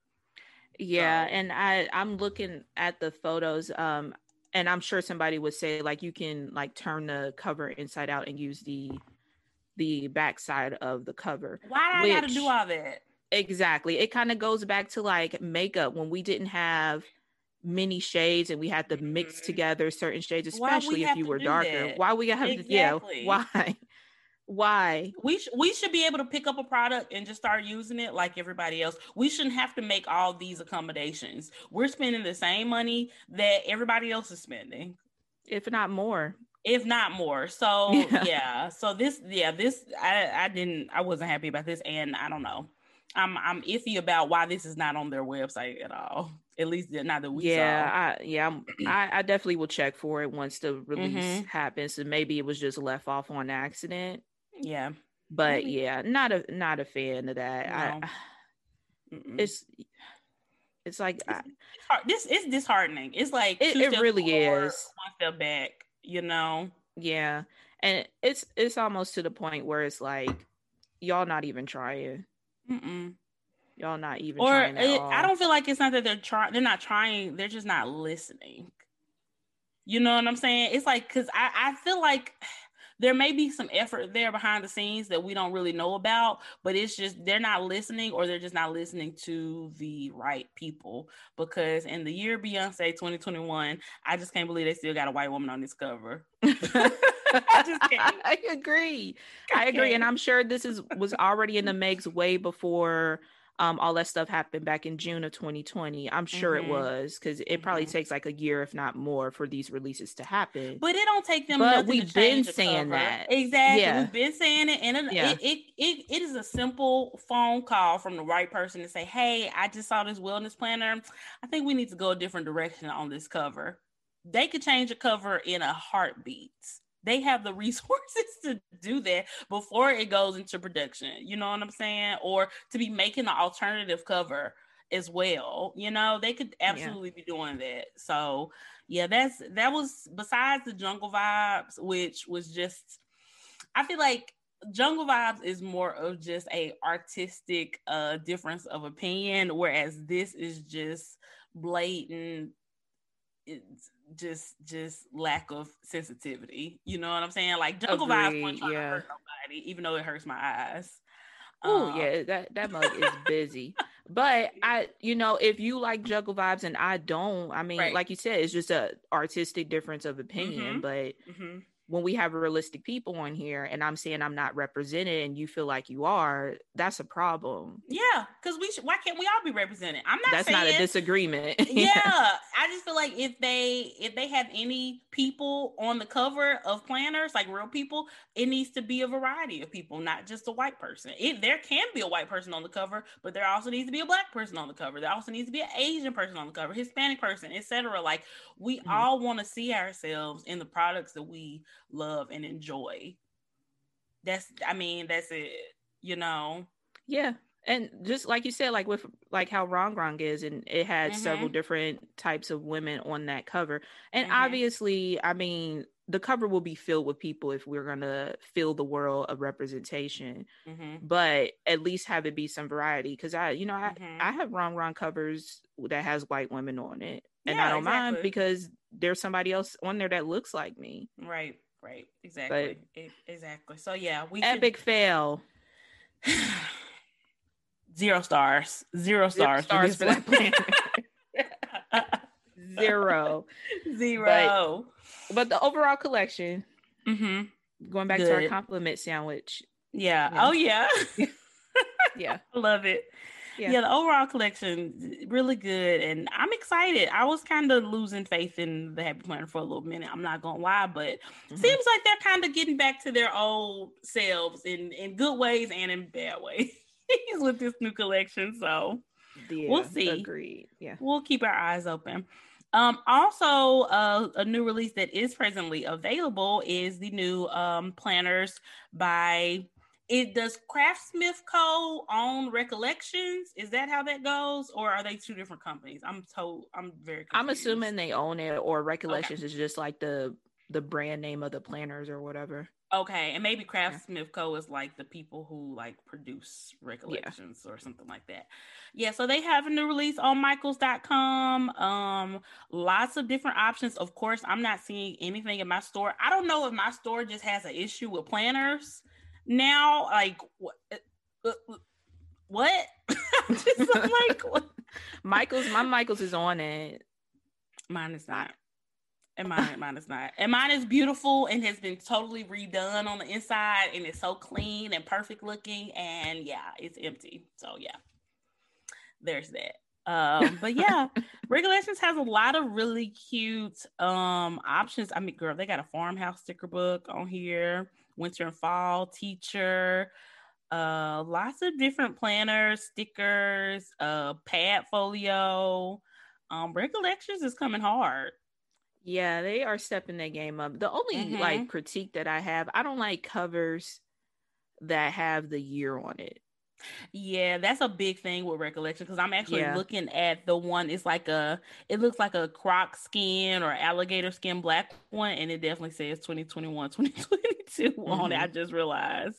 C: Yeah, so. and I I'm looking at the photos um and I'm sure somebody would say like you can like turn the cover inside out and use the the backside of the cover.
B: Why do I gotta do all that?
C: Exactly. It kind of goes back to like makeup when we didn't have many shades and we had to mix mm-hmm. together certain shades, especially if you were darker. That? Why we have exactly. to, yeah, why? Why?
B: We sh- we should be able to pick up a product and just start using it like everybody else. We shouldn't have to make all these accommodations. We're spending the same money that everybody else is spending,
C: if not more
B: if not more. So yeah. yeah. So this yeah, this I I didn't I wasn't happy about this and I don't know. I'm I'm iffy about why this is not on their website at all. At least not that we
C: yeah, saw. I, yeah, I'm, I, I definitely will check for it once the release mm-hmm. happens. And maybe it was just left off on accident.
B: Yeah,
C: but maybe. yeah, not a not a fan of that. No. I, it's it's like
B: it's, I, this is disheartening. It's like
C: it, it really forward, is
B: one step back. You know.
C: Yeah, and it's it's almost to the point where it's like y'all not even trying. Mm-mm. Y'all not even or it,
B: I don't feel like it's not that they're trying. They're not trying. They're just not listening. You know what I'm saying? It's like because I I feel like there may be some effort there behind the scenes that we don't really know about, but it's just they're not listening or they're just not listening to the right people. Because in the year Beyonce 2021, I just can't believe they still got a white woman on this cover.
C: I just can't. I agree. I, I agree, and I'm sure this is was already in the makes way before um, all that stuff happened back in June of 2020. I'm sure mm-hmm. it was because it probably mm-hmm. takes like a year, if not more, for these releases to happen.
B: But it don't take them.
C: But we've been saying that
B: exactly. Yeah. We've been saying it, and it, yeah. it, it, it it is a simple phone call from the right person to say, "Hey, I just saw this wellness planner. I think we need to go a different direction on this cover." They could change a cover in a heartbeat they have the resources to do that before it goes into production. You know what I'm saying? Or to be making an alternative cover as well. You know, they could absolutely yeah. be doing that. So yeah, that's that was besides the jungle vibes, which was just I feel like jungle vibes is more of just a artistic uh difference of opinion, whereas this is just blatant it's just just lack of sensitivity. You know what I'm saying? Like Jungle Agreed, Vibes trying yeah. to hurt nobody, even though it hurts my eyes.
C: Oh um, yeah, that that mug is busy. But I, you know, if you like Jungle Vibes and I don't, I mean, right. like you said, it's just a artistic difference of opinion. Mm-hmm. But mm-hmm when we have realistic people on here and I'm saying I'm not represented and you feel like you are, that's a problem.
B: Yeah, because we should, why can't we all be represented? I'm not
C: that's
B: saying,
C: not a disagreement.
B: yeah, I just feel like if they if they have any people on the cover of planners, like real people, it needs to be a variety of people, not just a white person. It there can be a white person on the cover, but there also needs to be a black person on the cover. There also needs to be an Asian person on the cover, Hispanic person, etc. Like we mm-hmm. all want to see ourselves in the products that we love and enjoy. That's I mean, that's it, you know.
C: Yeah. and just like you said, like with like how Rong Rong is, and it had
B: Mhm.
C: several different types of women on that cover. And
B: Mhm.
C: obviously, I mean, the cover will be filled with people if we're gonna fill the world of representation.
B: Mhm.
C: But at least have it be some variety, because I, you know, I
B: Mhm.
C: I have Rong Rong covers that has white women on it, and
B: Yeah,
C: I don't mind because there's somebody else on there that looks like me.
B: Right, right, exactly, E- exactly. So yeah, we should-
C: Epic fail.
B: zero stars, Zero stars,
C: stars for that
B: plan.
C: Zero.
B: zero.
C: But the overall collection,
B: hmm
C: going back to our compliment sandwich.
B: Yeah.
C: Yeah.
B: Oh yeah.
C: Yeah.
B: I love it.
C: Yeah.
B: Yeah. the overall collection really good, and I'm excited. I was kind of losing faith in the Happy Planner for a little minute. I'm not gonna lie, but
C: Mhm.
B: seems like they're kind of getting back to their old selves in in good ways and in bad ways with this new collection. So
C: Yeah,
B: we'll see.
C: Agreed. Yeah.
B: we'll keep our eyes open. Um, also, uh, a new release that is presently available is the new um, planners by. It does Craftsmith Co. own Recollections? Is that how that goes, or are they two different companies? I'm told. I'm very. Confused.
C: I'm assuming they own it or Recollections is just like the the brand name of the planners or whatever.
B: Okay, and maybe Craftsmith Co. is like the people who like produce recollections or something like that. Yeah, so they have a new release on Michaels.com. Um, lots of different options. Of course, I'm not seeing anything in my store. I don't know if my store just has an issue with planners now. Like what? uh, uh, What? I'm just like what?
C: Michaels, my Michaels is on it.
B: Mine is not. And mine, mine is not. And mine is beautiful and has been totally redone on the inside and it's so clean and perfect looking. And yeah, it's empty. So yeah, there's that. Um, but yeah, Recollections has a lot of really cute um options. I mean, girl, they got a farmhouse sticker book on here, winter and fall teacher, uh, lots of different planners, stickers, uh, pad folio. Um, Recollections is coming hard.
C: Yeah, they are stepping their game up. The only
B: Mhm.
C: like critique that I have, I don't like covers that have the year on it.
B: Yeah, that's a big thing with recollection because I'm actually
C: Yeah.
B: looking at the one. It's like a, it looks like a croc skin or alligator skin black one, and it definitely says 2021, 2022 on it. I mm-hmm. just realized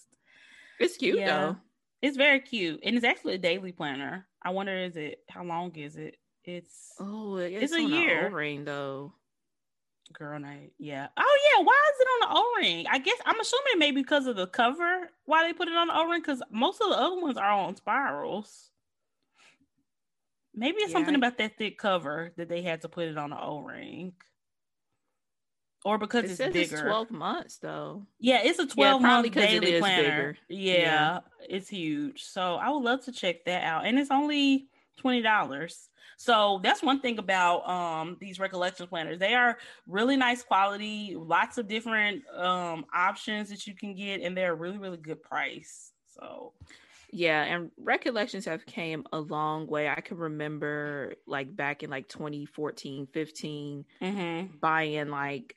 C: It's cute
B: Yeah.
C: though.
B: it's very cute, and it's actually a daily planner. I wonder, is it how long is it? It's
C: Oh,
B: It's
C: it's,
B: a year.
C: Ring though.
B: Girl night. Yeah. Oh yeah. Why is it on the O ring? I guess I'm assuming maybe because of the cover. Why they put it on the O ring? Because most of the other ones are on spirals. Maybe it's something
C: Yeah.
B: about that thick cover that they had to put it on the O ring. Or because
C: It
B: it's
C: says
B: bigger.
C: it's 12 months though.
B: Yeah, it's a 12
C: probably
B: month daily
C: is
B: planner. Yeah,
C: Yeah.
B: it's huge. So I would love to check that out. And it's only $20. So that's one thing about um these recollection planners. They are really nice quality, lots of different um options that you can get, and they're a really, really good price. So
C: Yeah, and recollections have came a long way. I can remember like back in like 2014, 15
B: mhm.
C: buying like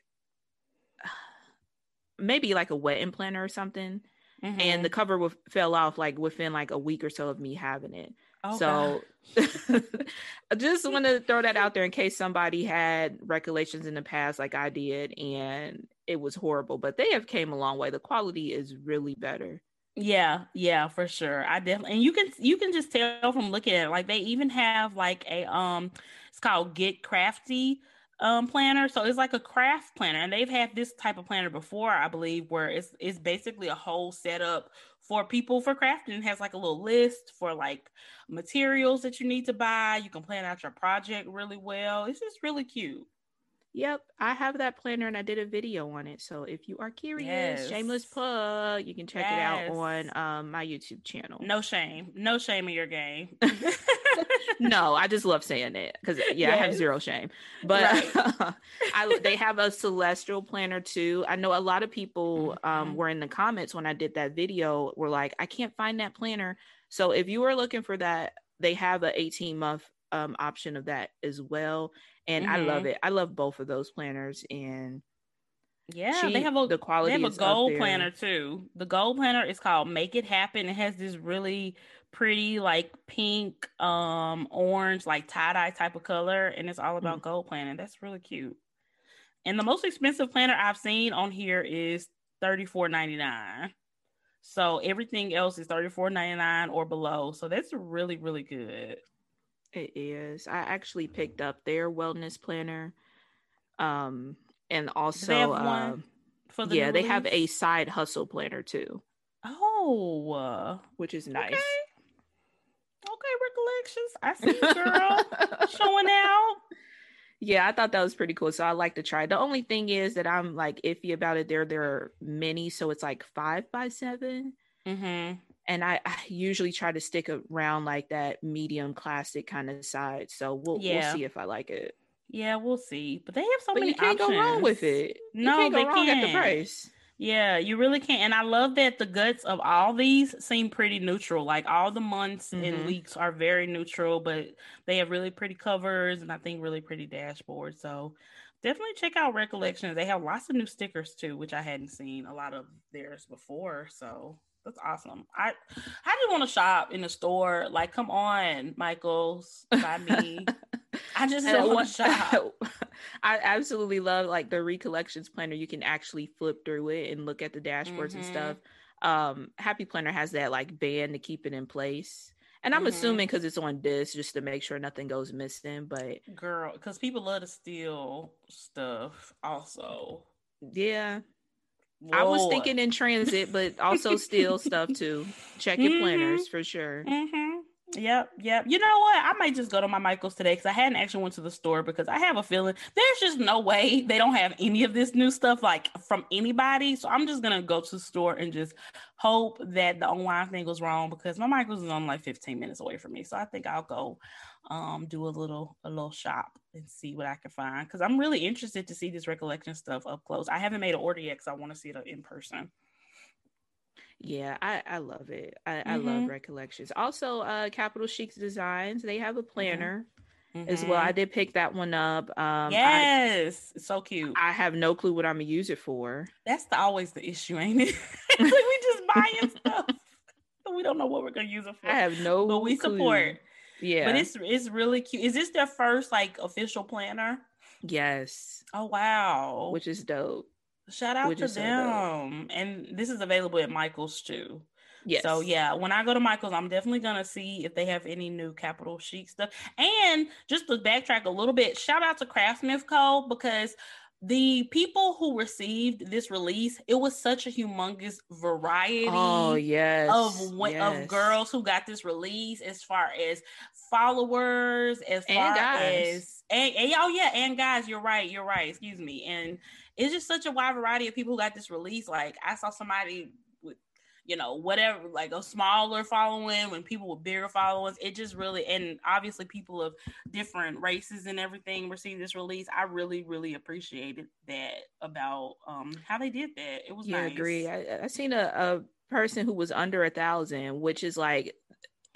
C: maybe like a wedding planner or something
B: mhm.
C: and the cover w- fell off like within like a week or so of me having it.
B: Oh,
C: so I just want to throw that out there in case somebody had recollections in the past like I did and it was horrible, but they have came a long way. The quality is really better.
B: Yeah, yeah, for sure. I definitely and you can you can just tell from looking at it. Like they even have like a um it's called Get Crafty um planner. So it's like a craft planner. And they've had this type of planner before, I believe, where it's it's basically a whole setup for people for crafting. It has like a little list for like materials that you need to buy. You can plan out your project really well. It's just really cute.
C: Yep, I have that planner and I did a video on it. So if you are curious,
B: Yes.
C: shameless plug, you can check it out on um, my YouTube channel.
B: No shame. No shame in your game.
C: no, I just love saying it because yeah, I have zero shame. But I, they have a celestial planner too. I know a lot of people um,
B: Mhm.
C: were in the comments when I did that video. Were like, I can't find that planner. So if you are looking for that, they have a 18 month um, option of that as well. And I love
B: Mhm.
C: it. I love both of those planners, and
B: Yeah,
C: cheap.
B: they have a
C: the quality.
B: They have a gold planner too. The gold planner is called Make It Happen. It has this really pretty like pink, um, orange, like tie dye type of color, and it's all about mm. gold planning. That's really cute. And the most expensive planner I've seen on here is thirty four ninety nine. So everything else is thirty four ninety nine or below. So that's really really good.
C: It is. I actually picked up their wellness planner. Um, and also, uh, for the yeah, they have a side hustle planner too.
B: Oh,
C: which is nice.
B: Okay, okay recollections. I see you, girl, showing out.
C: Yeah, I thought that was pretty cool. So I like to try. The only thing is that I'm like iffy about it. There, there are many, so it's like five by 7
B: mm-hmm.
C: And I, I, usually try to stick around like that medium classic kind of side. So we'll yeah. we'll see if I like it.
B: Yeah, we'll see. But they have so but many.
C: You can't
B: options.
C: go wrong with it.
B: No,
C: you can't
B: they
C: go wrong
B: can't.
C: at the price.
B: Yeah, you really can't. And I love that the guts of all these seem pretty neutral. Like all the months mm-hmm. and weeks are very neutral, but they have really pretty covers and I think really pretty dashboards. So definitely check out Recollections. They have lots of new stickers too, which I hadn't seen a lot of theirs before. So that's awesome. I I just want to shop in the store. Like, come on, Michaels, by me. I just don't want to shop.
C: I absolutely love like the recollections planner. You can actually flip through it and look at the dashboards mm-hmm. and stuff. Um, Happy Planner has that like band to keep it in place. And I'm mm-hmm. assuming because it's on disc just to make sure nothing goes missing. But
B: girl, because people love to steal stuff also.
C: Yeah. Lord. I was thinking in transit, but also steal stuff too. Check your mm-hmm. planners for sure.
B: Mm-hmm. Yep, yep. You know what? I might just go to my Michaels today because I hadn't actually went to the store because I have a feeling there's just no way they don't have any of this new stuff like from anybody. So I'm just gonna go to the store and just hope that the online thing goes wrong because my Michaels is on like 15 minutes away from me. So I think I'll go um do a little a little shop and see what I can find because I'm really interested to see this recollection stuff up close. I haven't made an order yet because I want to see it in person.
C: Yeah, I, I love it. I, mm-hmm. I love mm-hmm. recollections. Also, uh Capital Chics Designs, they have a planner mm-hmm. as well. I mm-hmm. did pick that one up. Um
B: Yes, I, so cute.
C: I have no clue what I'm gonna use it for.
B: That's the, always the issue, ain't it? like we just buying stuff. we don't know what we're gonna use it for.
C: I have no
B: but we
C: clue.
B: support.
C: Yeah.
B: But it's it's really cute. Is this their first like official planner?
C: Yes.
B: Oh wow.
C: Which is dope.
B: Shout out to them. So and this is available at Michael's too.
C: Yes.
B: So yeah, when I go to Michael's, I'm definitely gonna see if they have any new Capital Chic stuff. And just to backtrack a little bit, shout out to Craftsmith Co. because the people who received this release, it was such a humongous variety.
C: Oh yes,
B: of yes. of girls who got this release, as far as followers, as and far guys. as and, and oh yeah, and guys, you're right, you're right. Excuse me, and it's just such a wide variety of people who got this release. Like I saw somebody you know, whatever, like a smaller following, when people with bigger followings, it just really, and obviously people of different races and everything received this release. I really, really appreciated that about um how they did that. It was yeah, nice.
C: I agree. I, I seen a, a person who was under a thousand, which is like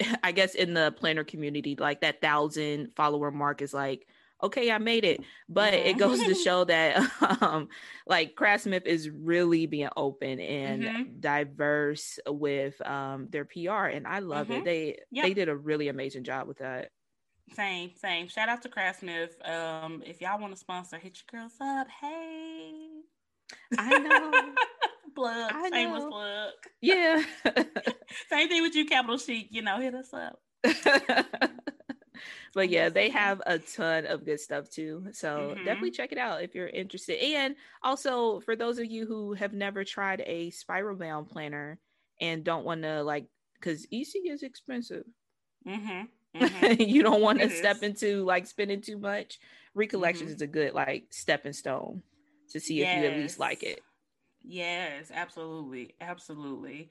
C: I guess in the planner community, like that thousand follower mark is like okay, I made it. But mm-hmm. it goes to show that um like Craftsmith is really being open and mm-hmm. diverse with um their PR and I love mm-hmm. it. They yep. they did a really amazing job with that.
B: Same, same. Shout out to Craftsmith. Um, if y'all want to sponsor, hit your girls up. Hey.
C: I know.
B: plug. I Shameless know. plug.
C: Yeah.
B: Same thing with you, Capital Chic. You know, hit us up
C: but yeah, they have a ton of good stuff too. So mm-hmm. definitely check it out if you're interested. And also for those of you who have never tried a spiral bound planner and don't want to like, because EC is expensive.
B: Mm-hmm. Mm-hmm.
C: you don't want to step is. into like spending too much. Recollections mm-hmm. is a good like stepping stone to see yes. if you at least like it.
B: Yes, absolutely, absolutely.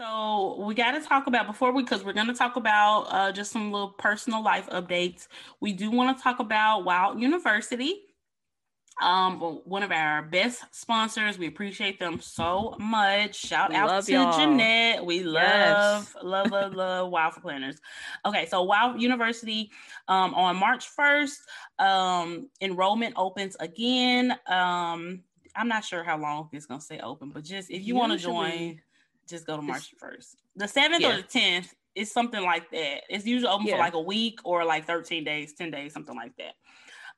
B: So we got to talk about before we, because we're going to talk about uh, just some little personal life updates. We do want to talk about Wild University, um, one of our best sponsors. We appreciate them so much. Shout out to
C: y'all.
B: Jeanette. We love,
C: Yes.
B: love, love, love Wild for Planners. Okay, so Wild University um, on March first, um, enrollment opens again. Um, I'm not sure how long it's going to stay open, but just if you want to join just go to March first. The seventh
C: Yeah.
B: or the tenth is something like that. It's usually open
C: Yeah.
B: for like a week or like 13 days, 10 days, something like that.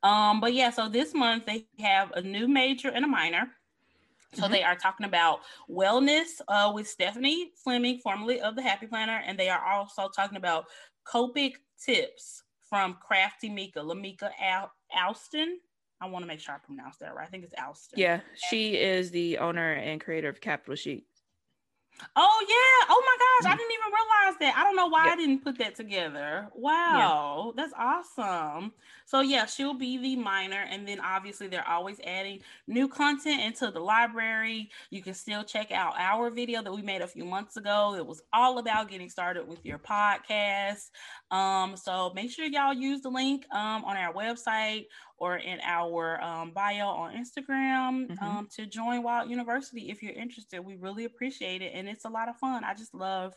B: Um, but yeah, so this month they have a new major and a minor. So
C: Mhm.
B: they are talking about wellness uh, with Stephanie Fleming, formerly of the Happy Planner, and they are also talking about Copic tips from Crafty Mika, Lamika Al- Alston. I want to make sure I pronounce that right. I think it's Alston.
C: Yeah, she is the owner and creator of Capital Chic.
B: Oh yeah! Oh my gosh! I mm. didn't even realize that. I don't know why I didn't put that together. Wow, that's awesome. So yeah, she'll be the minor, and then obviously they're always adding new content into the library. You can still check out our video that we made a few months ago. It was all about getting started with your podcast. Um, so make sure y'all use the link um on our website or in our um, bio on Instagram
C: Mhm.
B: um, to join Wild University if you're interested. We really appreciate it, and it's a lot of fun. I just love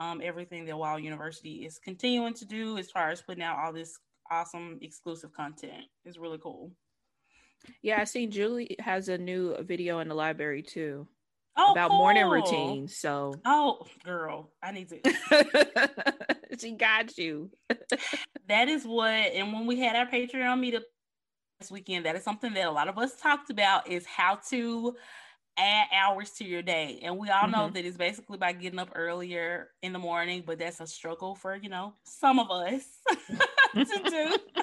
B: um, everything that Wild University is continuing to do as far as putting out all this awesome exclusive content. It's really cool.
C: Yeah, I seen Julie has a new video in the library too
B: Oh,
C: about morning
B: cool.
C: routines. So
B: Oh, girl, I need to.
C: she got you.
B: that is what and when we had our patreon meetup this weekend that is something that a lot of us talked about is how to add hours to your day and we all know mm-hmm. that it's basically by getting up earlier in the morning but that's a struggle for you know some of us to do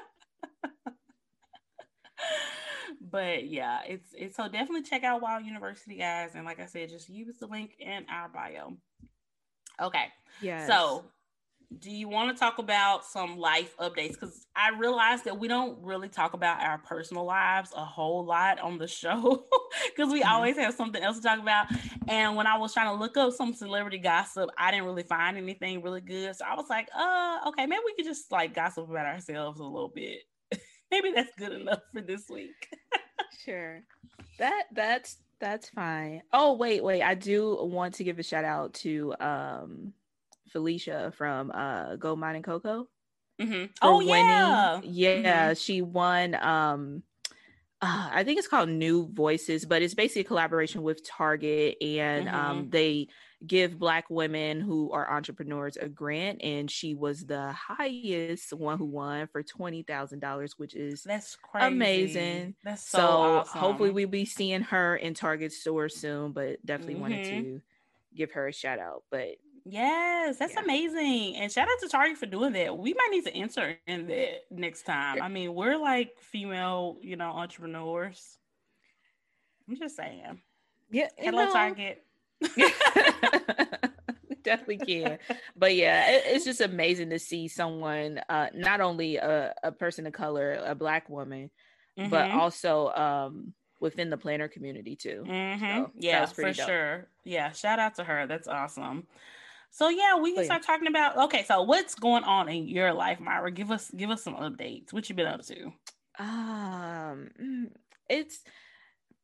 B: but yeah it's it's so definitely check out wild university guys and like i said just use the link in our bio okay
C: Yeah.
B: so, do you want to talk about some life updates? Because I realized that we don't really talk about our personal lives a whole lot on the show because we
C: Mhm.
B: always have something else to talk about. And when I was trying to look up some celebrity gossip, I didn't really find anything really good. So I was like, uh, okay, maybe we could just like gossip about ourselves a little bit. Maybe that's good enough for this week.
C: Sure. That that's that's fine. Oh wait, wait. I do want to give a shout out to um Felicia from uh Go Mine and Coco.
B: Mhm. Oh,
C: winning.
B: yeah.
C: Yeah, she won um uh, I think it's called New Voices, but it's basically a collaboration with Target and um they give black women who are entrepreneurs a grant and she was the highest one who won for $20,000 which is
B: That's crazy.
C: Amazing.
B: That's so,
C: so
B: awesome.
C: hopefully we'll be seeing her in Target store soon, but definitely wanted
B: Mhm.
C: to give her a shout out. But
B: Yes, that's
C: Yeah.
B: amazing. And shout out to Target for doing that. We might need to enter in that next time. I mean, we're like female, you know, entrepreneurs. I'm just saying.
C: yeah,
B: Hello,
C: know,
B: Target.
C: definitely can. But yeah, it- it's just amazing to see someone, uh, not only a, a person of color, a black woman, but
B: Mhm.
C: also um within the planner community too.
B: Mhm.
C: So,
B: yeah, for
C: dope.
B: sure. Yeah, shout out to her. That's awesome. So yeah, we can
C: But
B: start talking about okay. So what's going on in your life, Myra? Give us give us some updates. What you been up to?
C: Um, mm, it's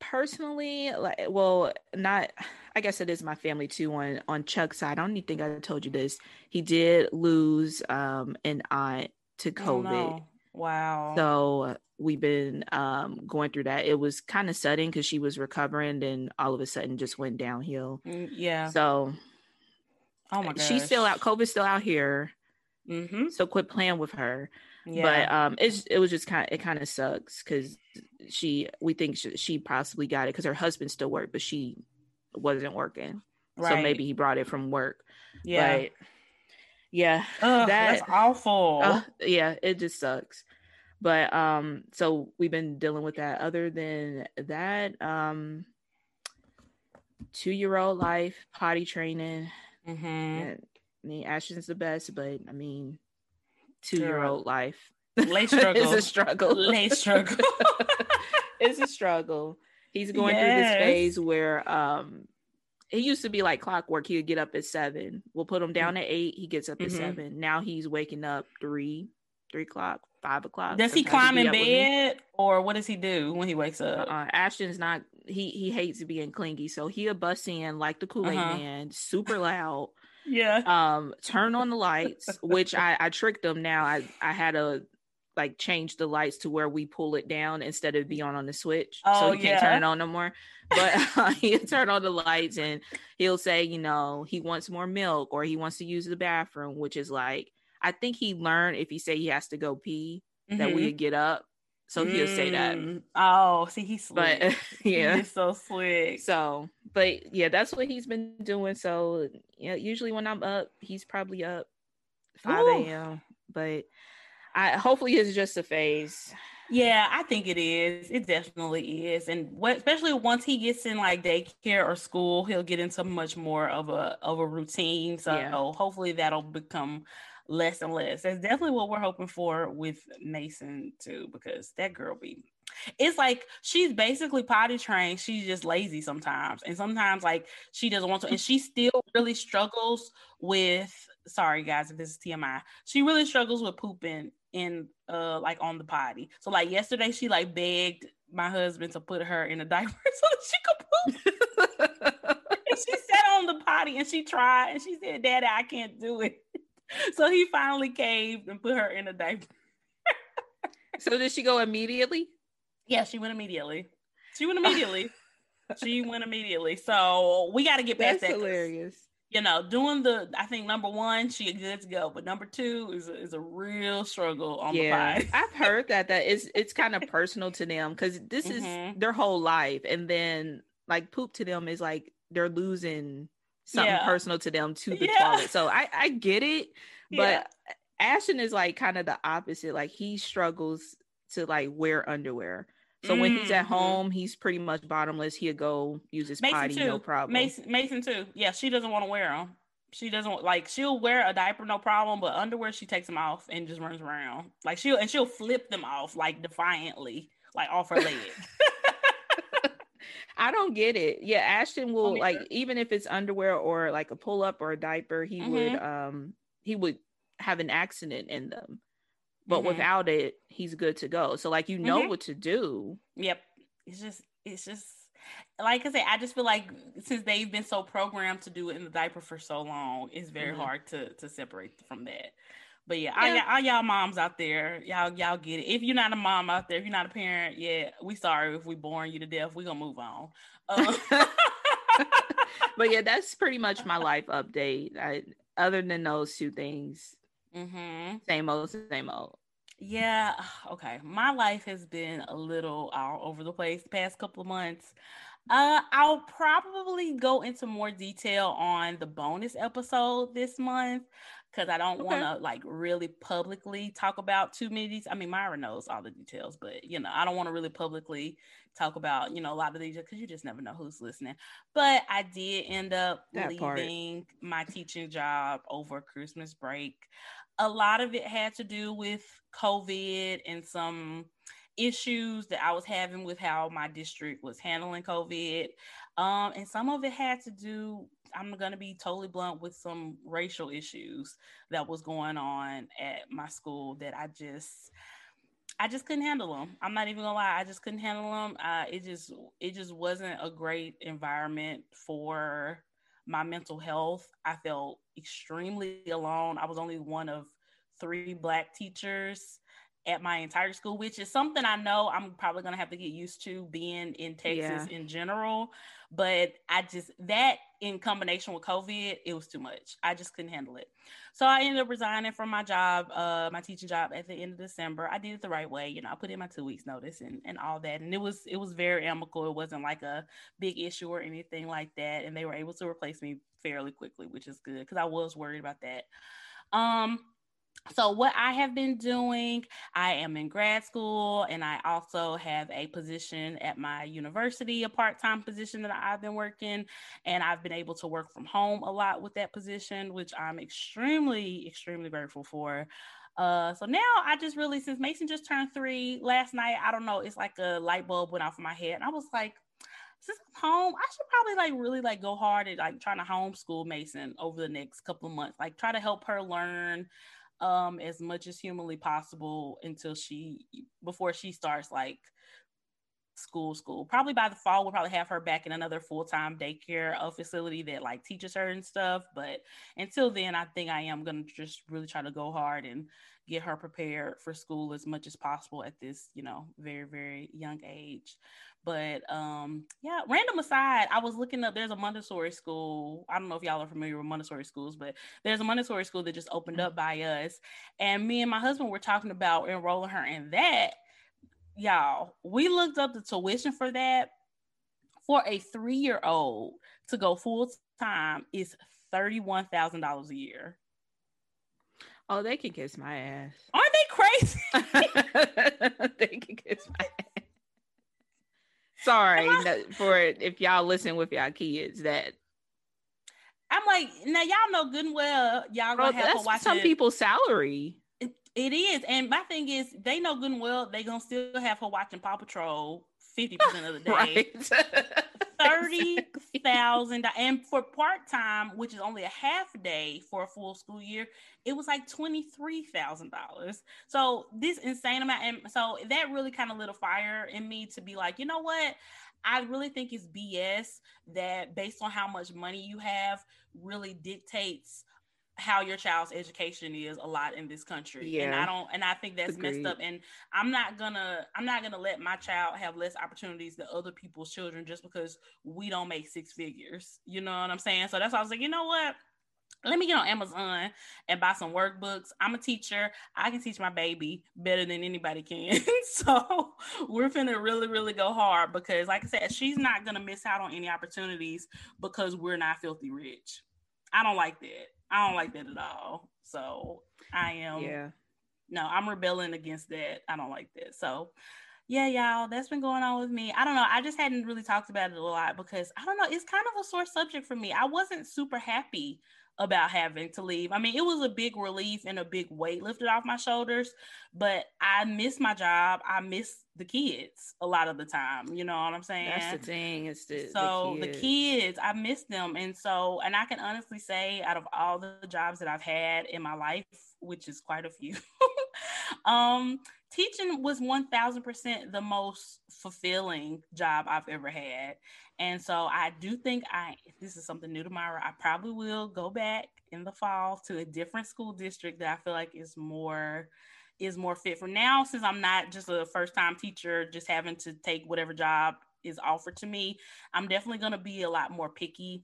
C: personally like well, not. I guess it is my family too. On on Chuck's side, I don't think I told you this. He did lose um an aunt to
B: Oh,
C: COVID,
B: no. Wow.
C: so we've been um going through that. It was kind of sudden because she was recovering, and all of a sudden just went downhill.
B: Mm, yeah.
C: So
B: oh my god.
C: she's still out. COVID's still out here,
B: Mm-hmm.
C: so quit playing with her.
B: Yeah.
C: but um it's it was just kind of it kind of sucks because she we think she, she possibly got it because her husband still worked but she wasn't working right. so maybe he brought it from work.
B: Yeah,
C: but yeah,
B: Ugh, that, that's awful. Uh,
C: yeah, it just sucks. But um, so we've been dealing with that. Other than that, um, two year old life, potty training. Mm-hmm. I mean, Ashton's the best, but I mean, two year old life.
B: Late struggle.
C: it's a struggle.
B: Late struggle.
C: it's a struggle. He's going yes. through this phase where um it used to be like clockwork. He would get up at seven. We'll put him down at eight. He gets up mm-hmm. at seven. Now he's waking up three, three o'clock, five o'clock.
B: Does he climb in bed or what does he do when he wakes up?
C: Uh, Ashton's not. He he hates being clingy, so he'll bust in like the Kool Aid uh-huh. Man, super loud.
B: Yeah.
C: Um, turn on the lights, which I I tricked them Now I I had a like change the lights to where we pull it down instead of be on on the switch, oh, so he can't turn it on no more. But uh, he'll turn on the lights and he'll say, you know, he wants more milk or he wants to use the bathroom, which is like I think he learned if he say he has to go pee mm-hmm. that we get up. So he'll mm. say that. Mm.
B: Oh, see, he's slick.
C: But yeah,
B: he's so slick.
C: So, but yeah, that's what he's been doing. So, yeah, usually when I'm up, he's probably up 5 a.m. But I hopefully it's just a phase.
B: Yeah, I think it is. It definitely is. And what especially once he gets in like daycare or school, he'll get into much more of a of a routine. So yeah. hopefully that'll become less and less. That's definitely what we're hoping for with Mason too, because that girl be it's like she's basically potty trained. She's just lazy sometimes. And sometimes like she doesn't want to, and she still really struggles with sorry guys if this is TMI. She really struggles with pooping in uh like on the potty. So like yesterday she like begged my husband to put her in a diaper so that she could poop. and she sat on the potty and she tried and she said, Daddy, I can't do it. So he finally caved and put her in a diaper.
C: so did she go immediately?
B: Yeah, she went immediately. She went immediately. she went immediately. So we got to get past
C: That's
B: that.
C: Hilarious
B: you know, doing the I think number one, she good to go, but number two is a, is a real struggle on yeah, the
C: I've heard that that is it's kind of personal to them because this mm-hmm. is their whole life, and then like poop to them is like they're losing something yeah. personal to them to the yeah. toilet. So I I get it, but yeah. Ashton is like kind of the opposite. Like he struggles to like wear underwear. So when he's at mm-hmm. home, he's pretty much bottomless. He'll go use his Mason potty,
B: too.
C: no problem.
B: Mason, Mason too. Yeah, she doesn't want to wear them. She doesn't like. She'll wear a diaper, no problem, but underwear she takes them off and just runs around. Like she'll and she'll flip them off like defiantly, like off her leg.
C: I don't get it. Yeah, Ashton will like even if it's underwear or like a pull up or a diaper, he mm-hmm. would um he would have an accident in them but mm-hmm. without it he's good to go so like you know mm-hmm. what to do
B: yep it's just it's just like I say, I just feel like since they've been so programmed to do it in the diaper for so long, it's very mm-hmm. hard to to separate from that. But yeah, yeah. All, all, y'all moms out there, y'all y'all get it. If you're not a mom out there, if you're not a parent, yeah, we sorry if we boring you to death. We gonna move on. Uh-
C: but yeah, that's pretty much my life update. I, other than those two things,
B: mm-hmm.
C: same old, same old.
B: Yeah, okay. My life has been a little all over the place the past couple of months. Uh, I'll probably go into more detail on the bonus episode this month because I don't okay. want to like really publicly talk about too many. I mean, Myra knows all the details, but you know, I don't want to really publicly talk about you know a lot of these because you just never know who's listening. But I did end up that leaving part. my teaching job over Christmas break a lot of it had to do with COVID and some issues that I was having with how my district was handling COVID. Um, and some of it had to do, I'm going to be totally blunt, with some racial issues that was going on at my school that I just. I just couldn't handle them. I'm not even gonna lie. I just couldn't handle them. Uh, it just, it just wasn't a great environment for my mental health. I felt extremely alone. I was only one of three black teachers at my entire school, which is something I know I'm probably gonna have to get used to being in Texas yeah. in general. But I just that in combination with COVID, it was too much. I just couldn't handle it. So I ended up resigning from my job, uh, my teaching job at the end of December. I did it the right way, you know. I put in my two weeks notice and, and all that, and it was it was very amicable. It wasn't like a big issue or anything like that, and they were able to replace me fairly quickly, which is good because I was worried about that. Um, so what i have been doing i am in grad school and i also have a position at my university a part-time position that i've been working and i've been able to work from home a lot with that position which i'm extremely extremely grateful for uh so now i just really since mason just turned three last night i don't know it's like a light bulb went off in my head and i was like since I'm home, I should probably like really like go hard at like trying to homeschool Mason over the next couple of months. Like try to help her learn um as much as humanly possible until she before she starts like school school. Probably by the fall we'll probably have her back in another full-time daycare uh, facility that like teaches her and stuff. But until then i think i am going to just really try to go hard and get her prepared for school as much as possible at this you know very very young age but um, yeah, random aside, I was looking up. There's a Montessori school. I don't know if y'all are familiar with Montessori schools, but there's a Montessori school that just opened up by us, and me and my husband were talking about enrolling her in that. Y'all, we looked up the tuition for that for a three year old to go full time is thirty one thousand dollars a year.
C: Oh, they can kiss my ass.
B: Aren't they crazy?
C: they can kiss my ass. Sorry for it if y'all listen with y'all kids that
B: I'm like, now y'all know good and well, y'all gonna Bro, have to watch
C: some people's salary.
B: It, it is, and my thing is, they know good and well they gonna still have her watching Paw Patrol fifty percent of the day. Thirty thousand, and for part time, which is only a half day for a full school year, it was like twenty three thousand dollars. So this insane amount, and so that really kind of lit a fire in me to be like, you know what? I really think it's BS that based on how much money you have really dictates how your child's education is a lot in this country. Yeah. And I don't and I think that's Agreed. messed up. And I'm not gonna I'm not gonna let my child have less opportunities than other people's children just because we don't make six figures. You know what I'm saying? So that's why I was like, you know what? Let me get on Amazon and buy some workbooks. I'm a teacher. I can teach my baby better than anybody can. so we're gonna really, really go hard because, like I said, she's not gonna miss out on any opportunities because we're not filthy rich. I don't like that. I don't like that at all. So I am yeah. No, I'm rebelling against that. I don't like that. So yeah, y'all, that's been going on with me. I don't know. I just hadn't really talked about it a lot because I don't know. It's kind of a sore subject for me. I wasn't super happy about having to leave. I mean, it was a big relief and a big weight lifted off my shoulders, but I miss my job. I miss the kids a lot of the time. You know what I'm saying?
C: That's the thing. It's the
B: so the kids. the kids. I miss them, and so and I can honestly say, out of all the jobs that I've had in my life, which is quite a few, um, teaching was 1000% the most fulfilling job I've ever had. And so I do think I this is something new tomorrow. I probably will go back in the fall to a different school district that I feel like is more is more fit for now since I'm not just a first time teacher just having to take whatever job is offered to me. I'm definitely going to be a lot more picky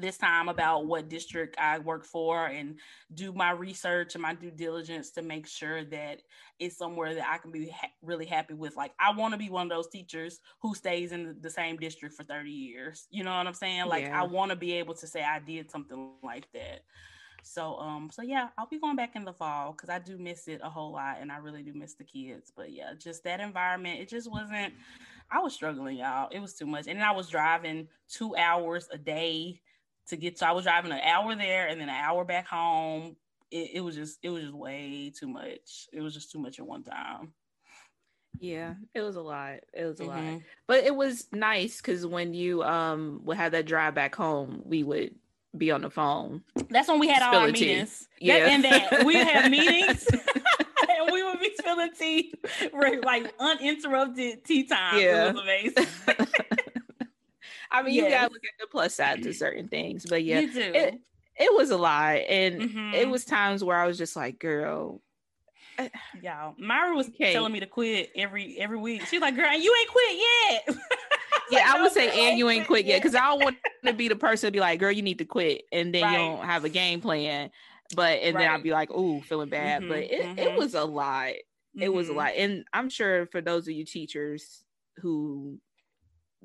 B: this time about what district I work for and do my research and my due diligence to make sure that it's somewhere that I can be ha- really happy with. Like, I want to be one of those teachers who stays in the same district for 30 years. You know what I'm saying? Like, yeah. I want to be able to say I did something like that. So, um, so yeah, I'll be going back in the fall because I do miss it a whole lot and I really do miss the kids. But yeah, just that environment, it just wasn't. I was struggling, y'all. It was too much, and I was driving two hours a day to get to I was driving an hour there and then an hour back home. It, it was just it was just way too much. It was just too much at one time.
C: Yeah, it was a lot. It was a mm-hmm. lot. But it was nice because when you um would have that drive back home, we would be on the phone.
B: That's when we had all our meetings. Yeah. That, and that we had meetings and we would be spilling tea like uninterrupted tea time. Yeah. It was amazing.
C: I mean, yes. you gotta look at the plus side to certain things, but yeah, it, it was a lot, and mm-hmm. it was times where I was just like, "Girl,
B: Y'all, Myra was okay. telling me to quit every every week. She's like, "Girl, you ain't quit yet."
C: yeah, like, I would say, and you ain't quit yet, because I don't want to be the person to be like, "Girl, you need to quit," and then right. you don't have a game plan. But and right. then I'd be like, "Ooh, feeling bad." Mm-hmm, but it, mm-hmm. it was a lot. It was a mm-hmm. lot, and I'm sure for those of you teachers who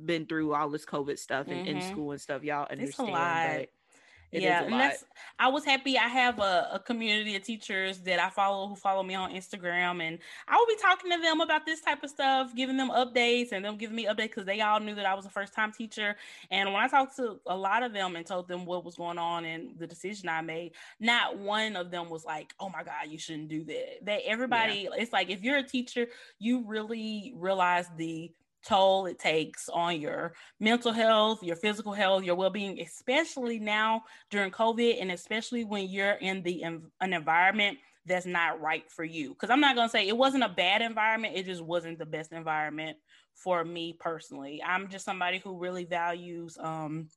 C: been through all this COVID stuff in, in mm-hmm. school and stuff, y'all understand.
B: It yeah, and that's I was happy. I have a, a, community of teachers that I follow who follow me on Instagram, and I will be talking to them about this type of stuff, giving them updates, and them giving me updates because they all knew that I was a first time teacher. And when I talked to a lot of them and told them what was going on and the decision I made, not one of them was like, "Oh my God, you shouldn't do that." That everybody, yeah. it's like if you're a teacher, you really realize the toll it takes on your mental health, your physical health, your well-being, especially now during COVID, and especially when you're in the an environment that's not right for you. Because I'm not gonna say it wasn't a bad environment; it just wasn't the best environment for me personally. I'm just somebody who really values um,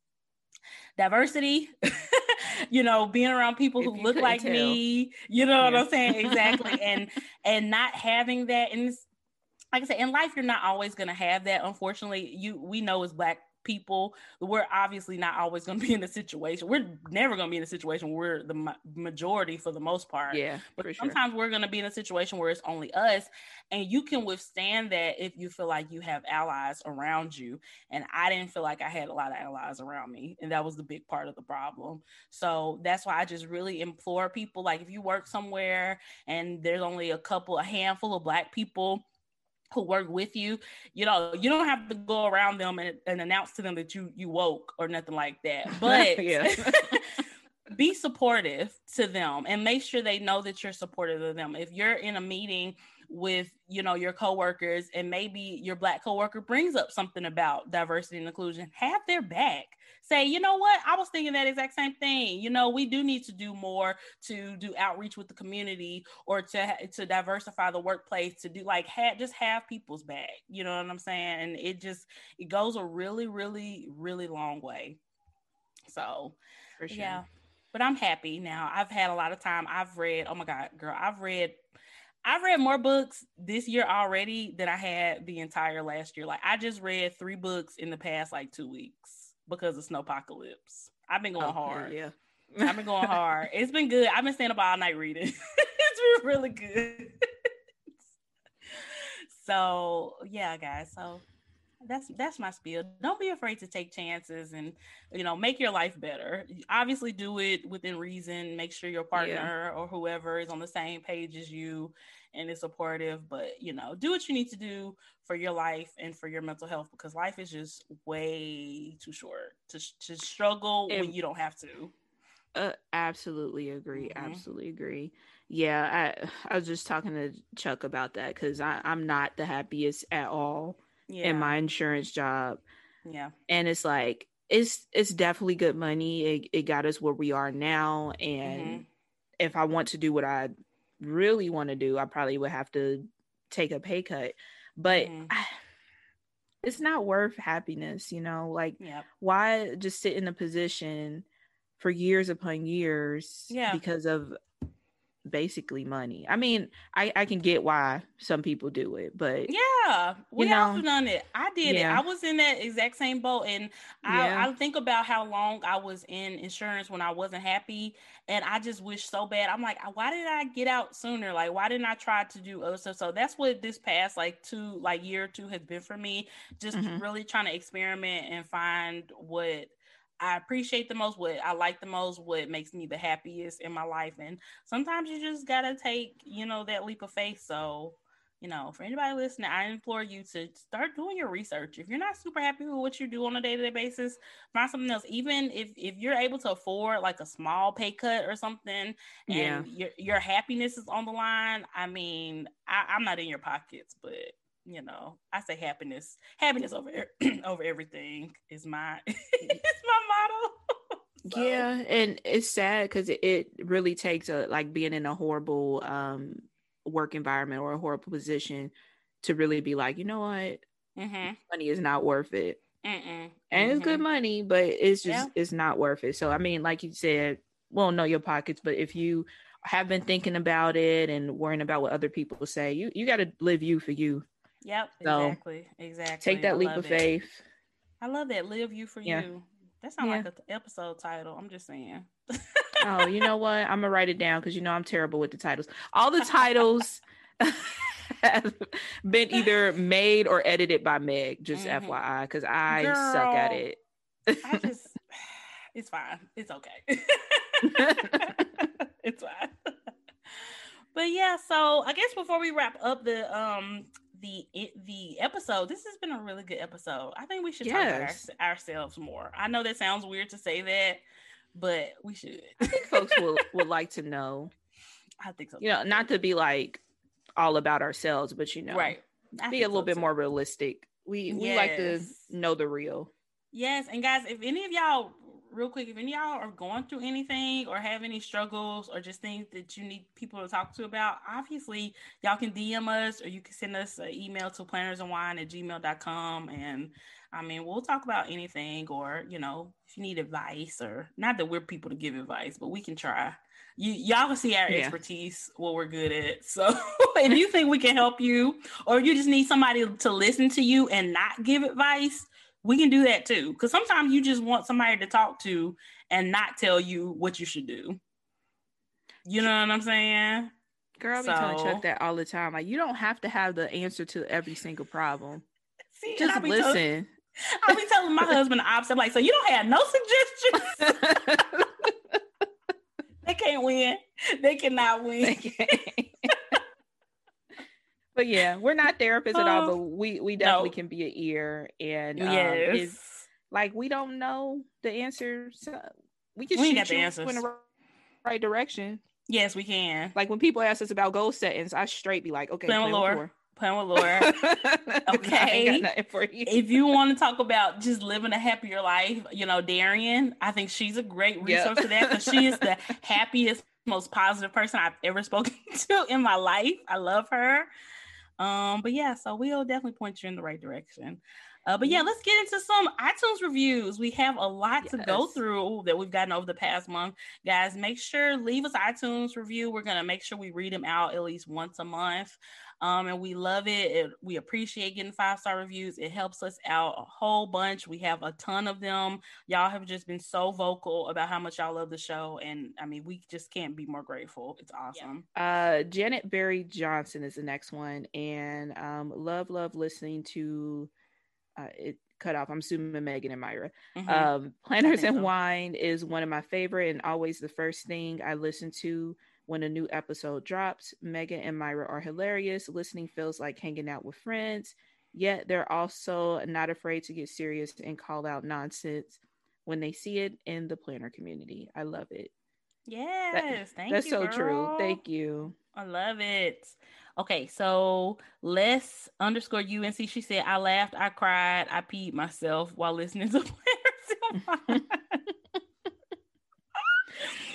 B: diversity. you know, being around people who look like tell. me, you know what I'm saying? Exactly. and and not having that and like I said, in life, you're not always going to have that. Unfortunately, you we know as Black people, we're obviously not always going to be in a situation. We're never going to be in a situation where we're the ma- majority for the most part.
C: Yeah,
B: but sometimes sure. we're going to be in a situation where it's only us, and you can withstand that if you feel like you have allies around you. And I didn't feel like I had a lot of allies around me, and that was the big part of the problem. So that's why I just really implore people, like if you work somewhere and there's only a couple, a handful of black people who work with you, you know, you don't have to go around them and, and announce to them that you you woke or nothing like that. But be supportive to them and make sure they know that you're supportive of them. If you're in a meeting with you know your coworkers and maybe your black coworker brings up something about diversity and inclusion have their back. Say you know what? I was thinking that exact same thing. You know we do need to do more to do outreach with the community or to to diversify the workplace to do like have just have people's back. You know what i'm saying? And it just it goes a really really really long way. So for sure. yeah. But i'm happy now. I've had a lot of time. I've read oh my god girl i've read I've read more books this year already than I had the entire last year. Like I just read three books in the past like two weeks because of Snowpocalypse. I've been going oh, hard.
C: Yeah.
B: I've been going hard. It's been good. I've been staying up all night reading. it's been really good. so yeah, guys. So that's that's my spiel. Don't be afraid to take chances and you know make your life better. Obviously, do it within reason. Make sure your partner yeah. or whoever is on the same page as you and is supportive. But you know, do what you need to do for your life and for your mental health because life is just way too short to to struggle when you don't have to.
C: Uh, absolutely agree. Mm-hmm. Absolutely agree. Yeah, I I was just talking to Chuck about that because I I'm not the happiest at all yeah. in my insurance job.
B: Yeah.
C: And it's like it's it's definitely good money. It it got us where we are now. And mm-hmm. if I want to do what I really want to do, I probably would have to take a pay cut. But mm-hmm. I, it's not worth happiness, you know? Like
B: yep.
C: why just sit in a position for years upon years
B: yeah.
C: because of basically money. I mean, I I can get why some people do it, but
B: yeah, we know, also done it. I did yeah. it. I was in that exact same boat, and I, yeah. I think about how long I was in insurance when I wasn't happy, and I just wish so bad. I'm like, why did I get out sooner? Like, why didn't I try to do other stuff? So that's what this past like two like year or two has been for me. Just mm-hmm. really trying to experiment and find what I appreciate the most, what I like the most, what makes me the happiest in my life. And sometimes you just gotta take, you know, that leap of faith. So, you know, for anybody listening, I implore you to start doing your research. If you're not super happy with what you do on a day-to-day basis, find something else. Even if if you're able to afford like a small pay cut or something, and yeah. your your happiness is on the line. I mean, I, I'm not in your pockets, but you know, I say happiness, happiness over over everything is my is my motto.
C: so. Yeah, and it's sad because it, it, really takes a like being in a horrible um work environment or a horrible position to really be like, you know what,
B: mm-hmm.
C: money is not worth it.
B: Mm-mm.
C: And mm-hmm. it's good mm-hmm. money, but it's just yeah. it's not worth it. So I mean, like you said, well, know your pockets, but if you have been thinking about it and worrying about what other people say, you you got to live you for you.
B: Yep, so exactly, exactly.
C: Take that leap of it. faith.
B: I love that. Live you for yeah. you. That sounds yeah. like an episode title. I'm just saying.
C: oh, you know what? I'm gonna write it down because you know I'm terrible with the titles. All the titles have been either made or edited by Meg. Just mm-hmm. FYI, because I Girl, suck at it.
B: I just, it's fine. It's okay. it's fine. But yeah, so I guess before we wrap up the um the the episode, this has been a really good episode. I think we should yes. talk about our, ourselves more. I know that sounds weird to say that, but we should.
C: I think folks will would like to know.
B: I think so.
C: You know, not to be like all about ourselves, but you know,
B: right?
C: I be a little so bit too. more realistic. We we yes. like to know the real.
B: Yes, and guys, if any of y'all real quick, if any y'all are going through anything or have any struggles or just things that you need people to talk to about, obviously y'all can DM us or you can send us an email to plannersandwine at gmail.com. And I mean, we'll talk about anything or, you know, if you need advice or not that we're people to give advice, but we can try. You, y'all can see our yeah. expertise, what we're good at. So if you think we can help you or you just need somebody to listen to you and not give advice, we can do that too. Because sometimes you just want somebody to talk to and not tell you what you should do. You know what I'm saying?
C: Girl, I be so, telling Chuck that all the time. Like, you don't have to have the answer to every single problem. See, just listen. Telling,
B: I'll be telling my husband the opposite. like, so you don't have no suggestions. they can't win. They cannot win. They can't
C: but yeah, we're not therapists at all, but we we definitely no. can be an ear and um, yes. like we don't know the answers. We can we shoot you answers. in the right direction.
B: Yes, we can.
C: Like when people ask us about goal settings, I straight be like, okay,
B: plan with Laura. Plan with Laura. okay. You. if you want to talk about just living a happier life, you know, Darian, I think she's a great resource yep. for that because she is the happiest, most positive person I've ever spoken to in my life. I love her. Um, but yeah, so we'll definitely point you in the right direction. Uh, but yeah, let's get into some iTunes reviews. We have a lot yes. to go through that we've gotten over the past month. Guys, make sure leave us iTunes review. We're gonna make sure we read them out at least once a month. Um, and we love it. it we appreciate getting five star reviews. It helps us out a whole bunch. We have a ton of them. Y'all have just been so vocal about how much y'all love the show, and I mean, we just can't be more grateful. It's awesome.
C: Yeah. Uh, Janet Berry Johnson is the next one, and um, love, love listening to uh, it cut off. I'm assuming Megan and Myra. Mm-hmm. Um, Planners and so. Wine is one of my favorite and always the first thing I listen to when a new episode drops. Megan and Myra are hilarious. Listening feels like hanging out with friends, yet they're also not afraid to get serious and call out nonsense when they see it in the planner community. I love it.
B: Yes, that, thank
C: that's
B: you.
C: That's so true. Thank you.
B: I love it. Okay, so Les underscore UNC. She said, I laughed, I cried, I peed myself while listening to Planners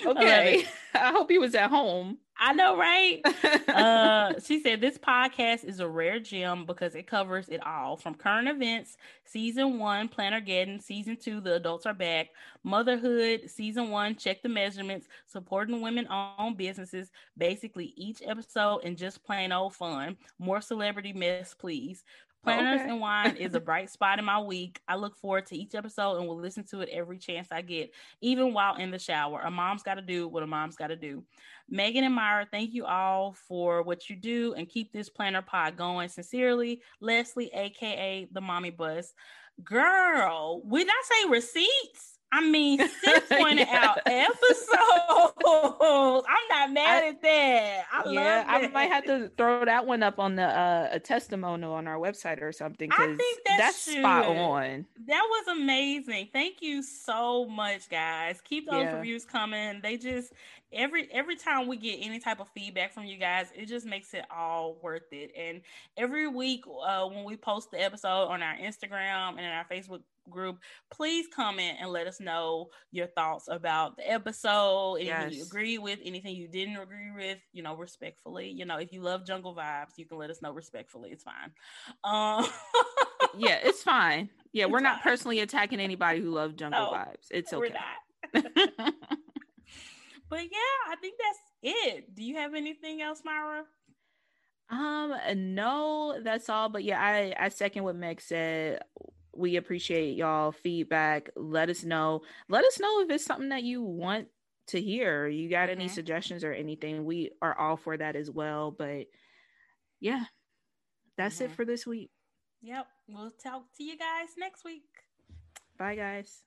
C: okay. I hope he was at home.
B: I know, right? uh, she said this podcast is a rare gem because it covers it all from current events, season one, Plannergeddon, season two, the adults are back, motherhood, season one, check the measurements, supporting women owned businesses, basically each episode and just plain old fun. More celebrity mess, please. Planners okay. and Wine is a bright spot in my week. I look forward to each episode and will listen to it every chance I get, even while in the shower. A mom's got to do what a mom's got to do. Megan and Myra, thank you all for what you do and keep this planner pod going. Sincerely, Leslie, aka the Mommy Bus. Girl, we not say receipts. I mean, six pointed yeah. out episodes. I'm not mad I, at that. I yeah, I
C: might have to throw that one up on the uh, a testimonial on our website or something because that that's should. spot on.
B: That was amazing. Thank you so much, guys. Keep those yeah. reviews coming. They just every every time we get any type of feedback from you guys, it just makes it all worth it. And every week uh, when we post the episode on our Instagram and in our Facebook group, please comment and let us know your thoughts about the episode. Anything yes. you agree with, anything you didn't agree with, you know, respectfully. You know, if you love jungle vibes, you can let us know respectfully. It's fine. Um
C: Yeah, it's fine. Yeah, we're not personally attacking anybody who loves jungle no, vibes. It's okay.
B: But yeah, I think that's it. Do you have anything else, Myra?
C: Um, no, that's all. But yeah, I I second what Meg said. We appreciate y'all feedback. Let us know. Let us know if it's something that you want to hear. You got mm-hmm. any suggestions or anything? We are all for that as well. But yeah, that's mm-hmm. it for this week.
B: Yep. We'll talk to you guys next week.
C: Bye, guys.